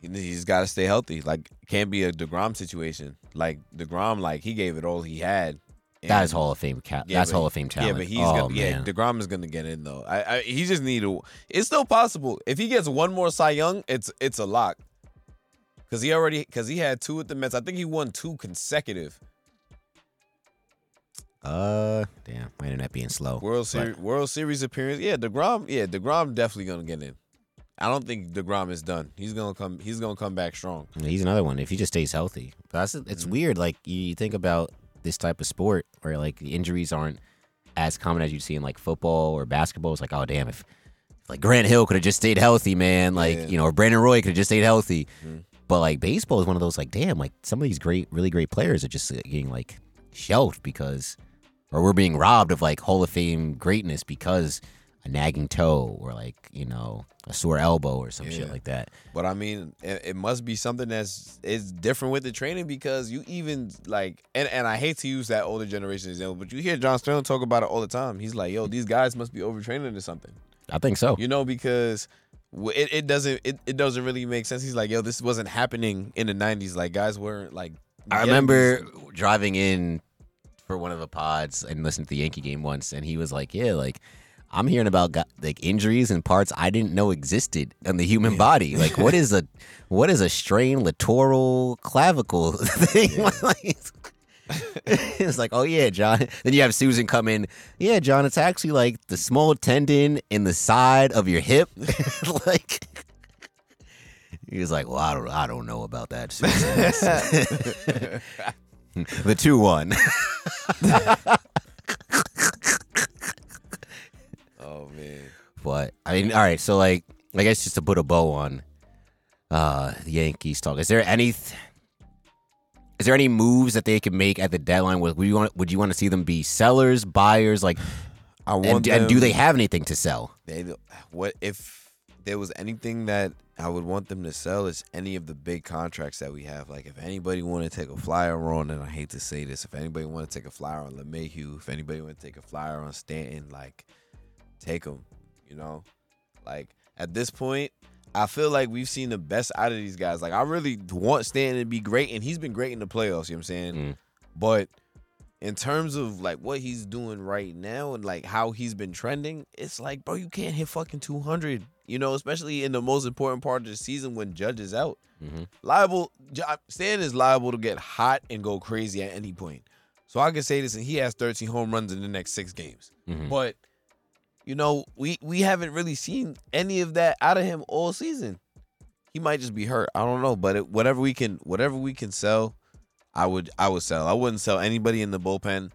he- he's got to stay healthy. Like, can't be a Degrom situation. Like Degrom, like he gave it all he had. that is hall of fame ca- Yeah, that's hall of fame talent Yeah, but he's oh, gonna, yeah. Degrom is gonna get in though. I, I he just need to. It's still possible if he gets one more Cy Young, it's it's a lock. Cause he already, cause he had two at the Mets. I think he won two consecutive uh damn my internet being slow World Series World Series appearance. Yeah, Degrom. Yeah, Degrom definitely gonna get in. I don't think Degrom is done. He's gonna come. He's gonna come back strong. He's another one if he just stays healthy. That's it's Mm-hmm. weird. Like you think about this type of sport where like the injuries aren't as common as you see in like football or basketball. It's like oh damn if, if like Grant Hill could have just stayed healthy, man. Like Yeah. you know or Brandon Roy could have just stayed healthy. Mhm. But like baseball is one of those like damn like some of these great really great players are just uh, getting like shelved because or we're being robbed of like Hall of Fame greatness because a nagging toe or like you know a sore elbow or some shit like that. But I mean, it, it must be something that's is different with the training because you even like, and, and I hate to use that older generation example, but you hear John Sterling talk about it all the time. He's like, "Yo, these guys must be overtraining or something," I think so. you know, because it, it doesn't it, it doesn't really make sense. He's like, "Yo, this wasn't happening in the '90s. Like guys weren't like." I remember driving in for one of the pods and listened to the Yankee game once, and he was like, "Yeah, like I'm hearing about like injuries and parts I didn't know existed in the human body. Like, what is a what is a strained littoral clavicle thing? Like, it's like, oh yeah, John. Then you have Susan come in. Yeah, John, it's actually like the small tendon in the side of your hip. like, he was like, well, I don't, I don't know about that. The two one. oh man, But I mean, all right. So like, I guess just to put a bow on uh the Yankees talk. Is there any? Is there any moves that they could make at the deadline? Would you want? Would you want to see them be sellers, buyers? Like, I want and, and do they have anything to sell? They what if there was anything that I would want them to sell is any of the big contracts that we have. Like if anybody want to take a flyer on, and I hate to say this, if anybody want to take a flyer on LeMahieu, if anybody want to take a flyer on Stanton, like take them. You know, like at this point, I feel like we've seen the best out of these guys. Like I really want Stanton to be great, and he's been great in the playoffs. You know what I'm saying? Mm. But in terms of like what he's doing right now and like how he's been trending, it's like, bro, you can't hit fucking 200, you know, especially in the most important part of the season when Judge is out. Mhm. Liable, Stan is liable to get hot and go crazy at any point. So I can say this, and he has 13 home runs in the next six games. Mhm. But, you know, we, we haven't really seen any of that out of him all season. He might just be hurt. I don't know, but it, whatever we can, whatever we can sell, I would I would sell. I wouldn't sell anybody in the bullpen,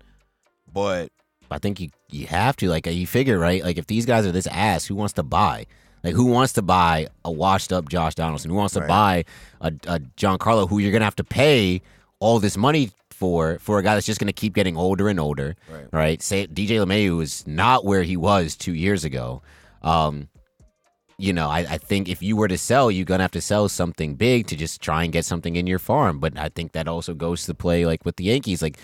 but I think you you have to like you figure right. Like if these guys are this ass, who wants to buy? Like who wants to buy a washed up Josh Donaldson? Who wants to Right. buy a, a Giancarlo who you're gonna have to pay all this money for for a guy that's just gonna keep getting older and older? Right. Right. Say DJ LeMahieu is not where he was two years ago. Um, you know, I, I think if you were to sell, you're gonna have to sell something big to just try and get something in your farm. But I think that also goes to play like with the Yankees, like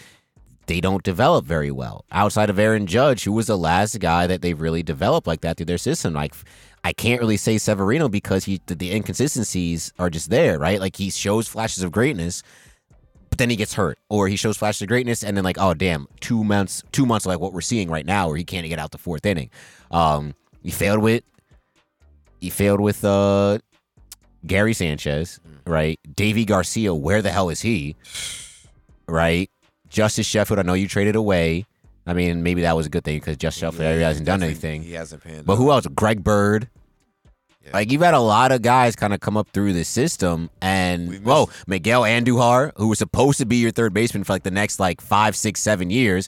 they don't develop very well outside of Aaron Judge, who was the last guy that they've really developed like that through their system. Like I can't really say Severino because he the, the inconsistencies are just there, right? Like he shows flashes of greatness, but then he gets hurt, or he shows flashes of greatness, and then like, oh damn, two months, two months like what we're seeing right now, where he can't get out the fourth inning. Um, he failed with, he failed with uh, Gary Sanchez, right? Deivi Garcia, where the hell is he? Right? Justus Sheffield, I know you traded away. I mean, maybe that was a good thing because Justus Sheffield Yeah, hasn't done anything. He hasn't panned. But who else? Greg Bird. Yeah. Like you've had a lot of guys kind of come up through the system, and We've whoa, missed- Miguel Andujar, who was supposed to be your third baseman for like the next like five, six, seven years,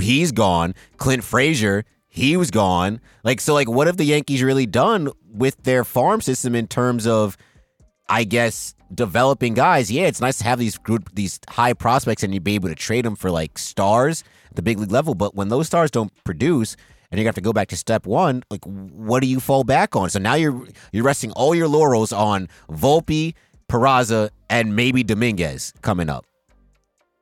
he's gone. Clint Frazier, he was gone. Like so, like what have the Yankees really done with their farm system in terms of, I guess, developing guys? Yeah, it's nice to have these group, these high prospects, and you be able to trade them for like stars the big league level. But when those stars don't produce, and you have to go back to step one. Like, what do you fall back on? So now you're you're resting all your laurels on Volpe, Peraza, and maybe Dominguez coming up.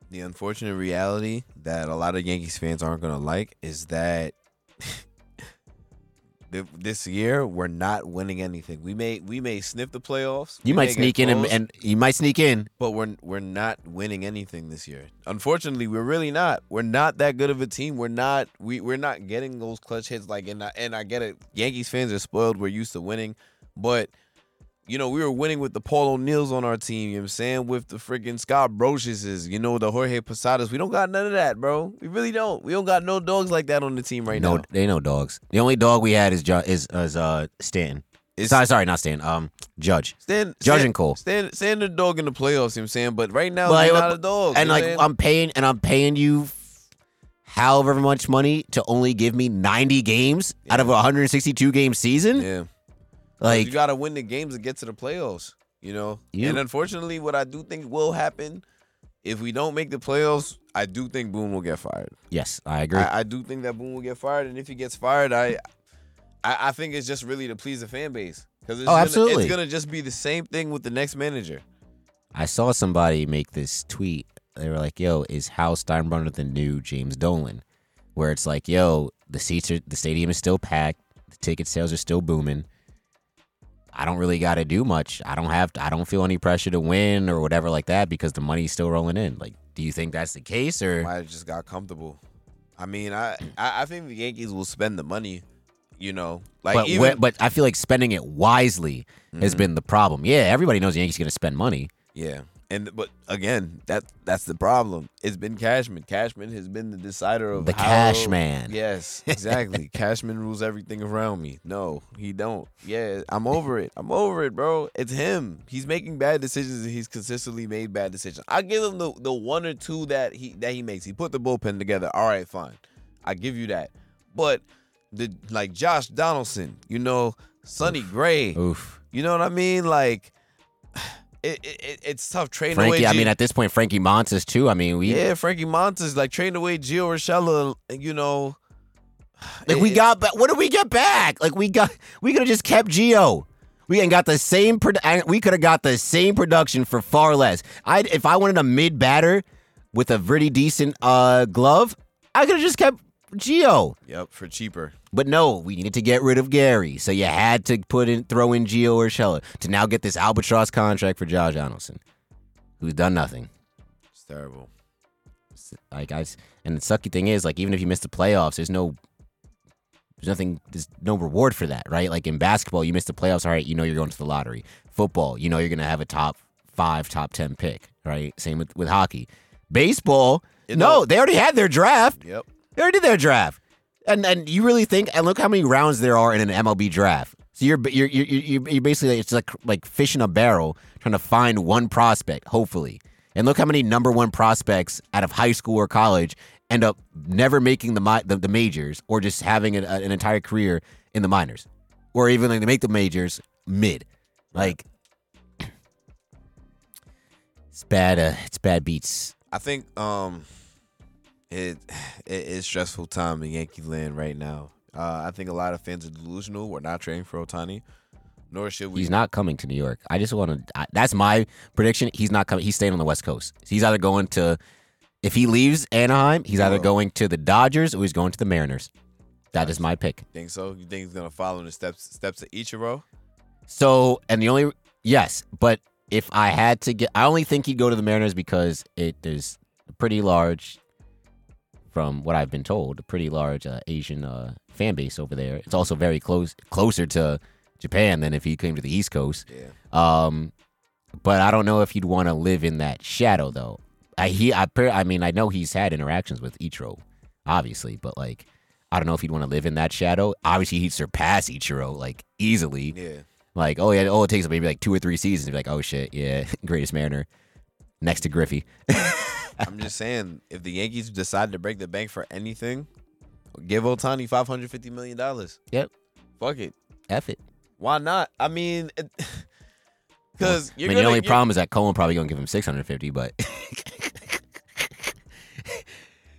the unfortunate reality that a lot of Yankees fans aren't gonna like is that th- this year we're not winning anything. We may we may sniff the playoffs. You might sneak in and, and you might sneak in. but we're we're not winning anything this year. Unfortunately, we're really not. We're not that good of a team. We're not we we're not getting those clutch hits like and I, and I get it. Yankees fans are spoiled. We're used to winning, but you know, we were winning with the Paul O'Neills on our team, you know what I'm saying? With the freaking Scott Brosiuses, you know, the Jorge Posadas. We don't got none of that, bro. We really don't. We don't got no dogs like that on the team right now. no, now. they no dogs. The only dog we had is is, is uh Stanton. It's sorry, sorry, not Stanton. Um, Judge. stand, Judge stand, and Cole. Stand, stand the dog in the playoffs, you know what I'm saying? But right now, I- not a dog. and like I'm? Paying and I'm paying you however much money to only give me 90 games out of a 162 game season. yeah. Like you got to win the games to get to the playoffs, you know? You- And unfortunately, what I do think will happen, if we don't make the playoffs, I do think Boone will get fired. yes, I agree. I, I do think that Boone will get fired, and if he gets fired, I, I, I think it's just really to please the fan base because it's, Oh, gonna- absolutely. it's gonna just be the same thing with the next manager. I saw somebody make this tweet. They were like, "Yo, is Hal Steinbrenner the new James Dolan?" Where it's like, "Yo, the seats are, the stadium is still packed, the ticket sales are still booming. I don't really got to do much. I don't have, I don't feel any pressure to win or whatever like that because the money's still rolling in. Like, do you think that's the case or?" I just got comfortable. I mean, I, I, think the Yankees will spend the money. You know, like but even but I feel like spending it wisely has Mhm. been the problem. Yeah, everybody knows the Yankees going to spend money. Yeah. And but again, that that's the problem. It's been Cashman. Cashman has been the decider of The how- cash man. Yes, exactly. Cashman rules everything around me. No, he don't. Yeah, I'm over it. I'm over it, bro. It's him. He's making bad decisions and he's consistently made bad decisions. I give him the, the one or two that he that he makes. He put the bullpen together. All right, fine. I give you that. But the like Josh Donaldson, you know, Sonny Gray, Oof. you know what I mean? Like it, it, it- it's tough trading Frankie, away. I G- mean, at this point, Frankie Montas too. I mean, we yeah, Frankie Montas like trading away Gio Urshela. You know, Like it- we got back. What did we get back? Like we got. We could have just kept Gio. We ain't got the same. Pro- we could have got the same production for far less. I if I wanted a mid batter with a pretty decent uh glove, I could have just kept Gio. Yep, for cheaper. But no, we needed to get rid of Gary, so you had to put in throw in Gio Urshela to now get this albatross contract for Josh Donaldson, who's done nothing. It's terrible. Like I, and the sucky thing is, like even if you miss the playoffs, there's no, there's nothing, there's no reward for that, right? Like in basketball, you miss the playoffs, all right, you know you're going to the lottery. Football, you know you're gonna have a top five, top ten pick, right? Same with with hockey. Baseball, no, they already had their draft. Yep. They already did their draft, and and you really think? And look how many rounds there are in an MLB draft. So you're you're you're you're, you're basically it's like like fish in a barrel trying to find one prospect, hopefully. And look how many number one prospects out of high school or college end up never making the the, the majors or just having an, an entire career in the minors, or even like they make the majors mid. Like it's bad. Uh, it's bad beats. I think um, it it is stressful time in Yankee land right now. Uh, I think a lot of fans are delusional. We're not trading for Ohtani, nor should we. He's not coming to New York. I just want to. That's my prediction. He's not coming. He's staying on the West Coast. He's either going to, if he leaves Anaheim, he's either Oh. going to the Dodgers or he's going to the Mariners. That is my pick. Think so? You think he's gonna follow in the steps steps of Ichiro? So, and the only yes, but if I had to get, I only think he'd go to the Mariners because it is pretty large, from what I've been told, a pretty large uh, Asian uh, fan base over there. It's also very close, closer to Japan than if he came to the East Coast. Yeah. Um, but I don't know if he'd want to live in that shadow though. I he I I mean I know he's had interactions with Ichiro, obviously, but like I don't know if he'd want to live in that shadow. Obviously, he'd surpass Ichiro like easily. Yeah. Like oh yeah, oh it takes maybe like two or three seasons to be like oh shit yeah greatest Mariner next to Griffey. I'm just saying, if the Yankees decide to break the bank for anything, give Ohtani 550 million dollars. Yep. Fuck it. F it. Why not? I mean, because I mean gonna, the only problem is that Cohen probably gonna give him six hundred fifty, but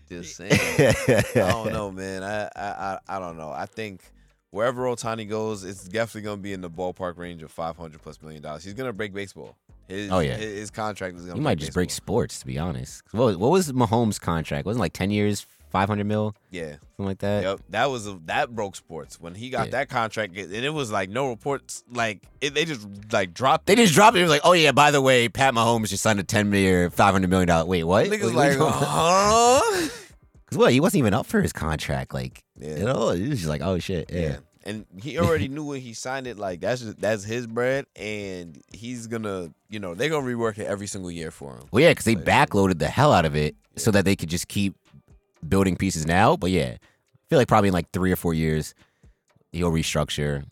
Just saying. I don't know, man. I, I I I don't know. I think wherever Ohtani goes, it's definitely gonna be in the ballpark range of 500 plus million dollars. He's gonna break baseball. His, Oh, yeah. his, contract is gonna. he might just break sports to be honest. What was, what was Mahomes' contract? Wasn't it like ten years, five hundred mil, Yeah. something like that. Yep, that was a, that broke sports when he got Yeah. that contract, and it was like no reports, like it, they just like dropped. They just dropped it. It was like, oh yeah, by the way, Pat Mahomes just signed a ten million, five hundred million dollar. Wait, what? Niggas like, huh? Cause what? He wasn't even up for his contract. Like, Yeah. you know, he was just like, oh shit, yeah. Yeah. And he already knew when he signed it, like that's just, that's his bread, and he's gonna, you know, they're gonna rework it every single year for him. Well, yeah, because they Like- backloaded the hell out of it so that they could just keep building pieces now. But yeah, I feel like probably in like three or four years, he'll restructure,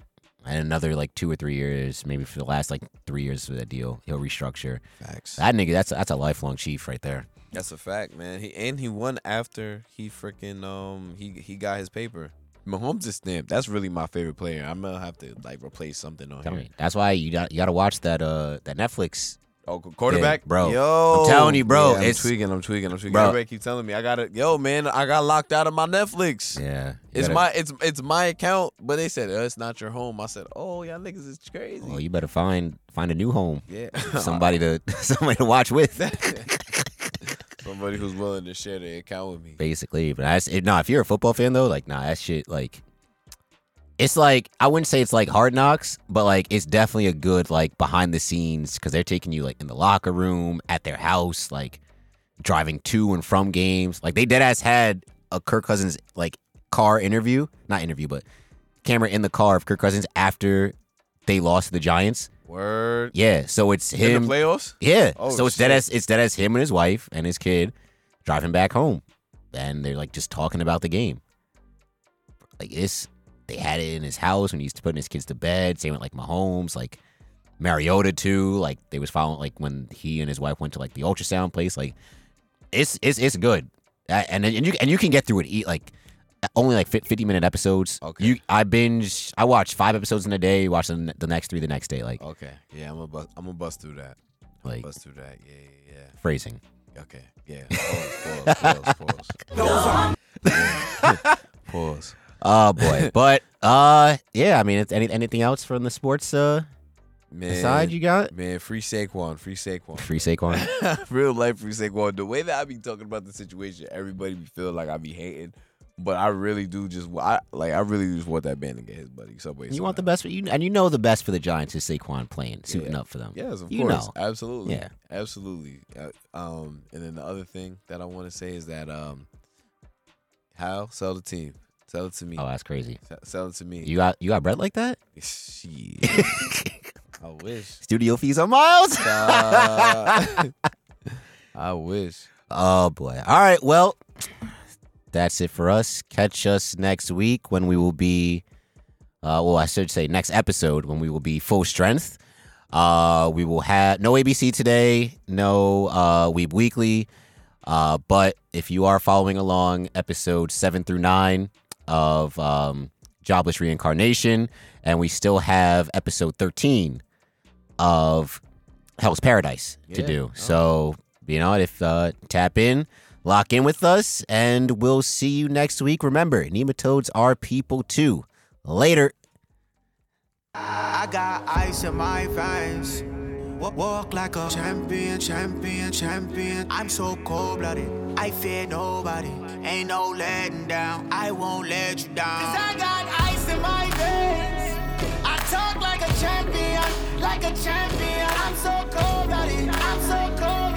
and another like two or three years, maybe for the last like three years of that deal, he'll restructure. Facts. That nigga, that's that's a lifelong chief right there. That's a fact, man. He and he won after he freaking um he he got his paper. Mahomes is stamped. That's really my favorite player. I'm gonna have to like replace something on Tell here. me. That's why you got you got to watch that uh that Netflix. Oh, quarterback, bro. Yo, I'm telling you, bro, Yeah, I'm it's- tweaking. I'm tweaking. I'm tweaking. Bro. Everybody keep telling me I got it. Yo, man, I got locked out of my Netflix. Yeah, It's gotta- my it's it's my account, but they said oh, it's not your home. I said, oh y'all niggas is crazy. Well, you better find find a new home. yeah, Somebody to somebody to watch with. somebody who's willing to share their account with me. basically. But that's it, no. If you're a football fan though, like nah, that shit like it's like I wouldn't say it's like Hard Knocks, but like it's definitely a good like behind the scenes because they're taking you like in the locker room at their house, like driving to and from games. Like they dead ass had a Kirk Cousins like car interview, not interview, but camera in the car of Kirk Cousins after they lost to the Giants. Word. Yeah, so it's In him. the playoffs. Yeah. Oh, so it's dead shit. as it's dead as him and his wife and his kid driving back home. And they're like just talking about the game. Like this they had it in his house when he used to putting his kids to bed. Same with like Mahomes, like Mariota too. Like they was following like when he and his wife went to like the ultrasound place. Like it's it's it's good. And and you and you can get through it eat like only like 50 minute episodes. Okay. You I binge I watch 5 episodes in a day, watch the, the next 3 the next day like Okay. Yeah, I'm gonna bust. I'm gonna bust through that. like Bust through that. Yeah, yeah, phrasing. Okay. Yeah. Pause. Pause. Pause. Pause. pause. Oh boy, but uh, yeah. I mean, it's any anything else from the sports uh Man. side you got? Man, free Saquon. Free Saquon. Free Saquon. Real life free Saquon. The way that I be talking about the situation, everybody be feel like I be hating, but I really do just I like I really just want that man to get his buddy Subway. you want the best for you, and you know the best for the Giants is Saquon playing, suiting Yeah. up for them. Yes, of You course, know. absolutely, Yeah. absolutely. Uh, um, and then the other thing that I want to say is that um, how sell the team, sell it to me, Oh, that's crazy. S- sell it to me. You got you got bread like that? Shit. I wish. Studio fees on Mylz. Uh, I wish. oh boy. All right. Well, that's it for us. Catch us next week when we will be. Uh, well, I should say next episode when we will be full strength. Uh, we will have no ABC today, no uh, Weeb Weekly. Uh, but if you are following along, episode seven through nine of um, Jobless Reincarnation, and we still have episode thirteen of Hell's Paradise to Yeah. do. So you know, if uh, tap in, lock in with us, and we'll see you next week. Remember, nematodes are people too. Later. I got ice in my veins. Walk like a champion, champion, champion. I'm so cold blooded. I fear nobody. Ain't no letting down. I won't let you down. Cause I got ice in my veins. I talk like a champion, like a champion. I'm so cold blooded. I'm so cold.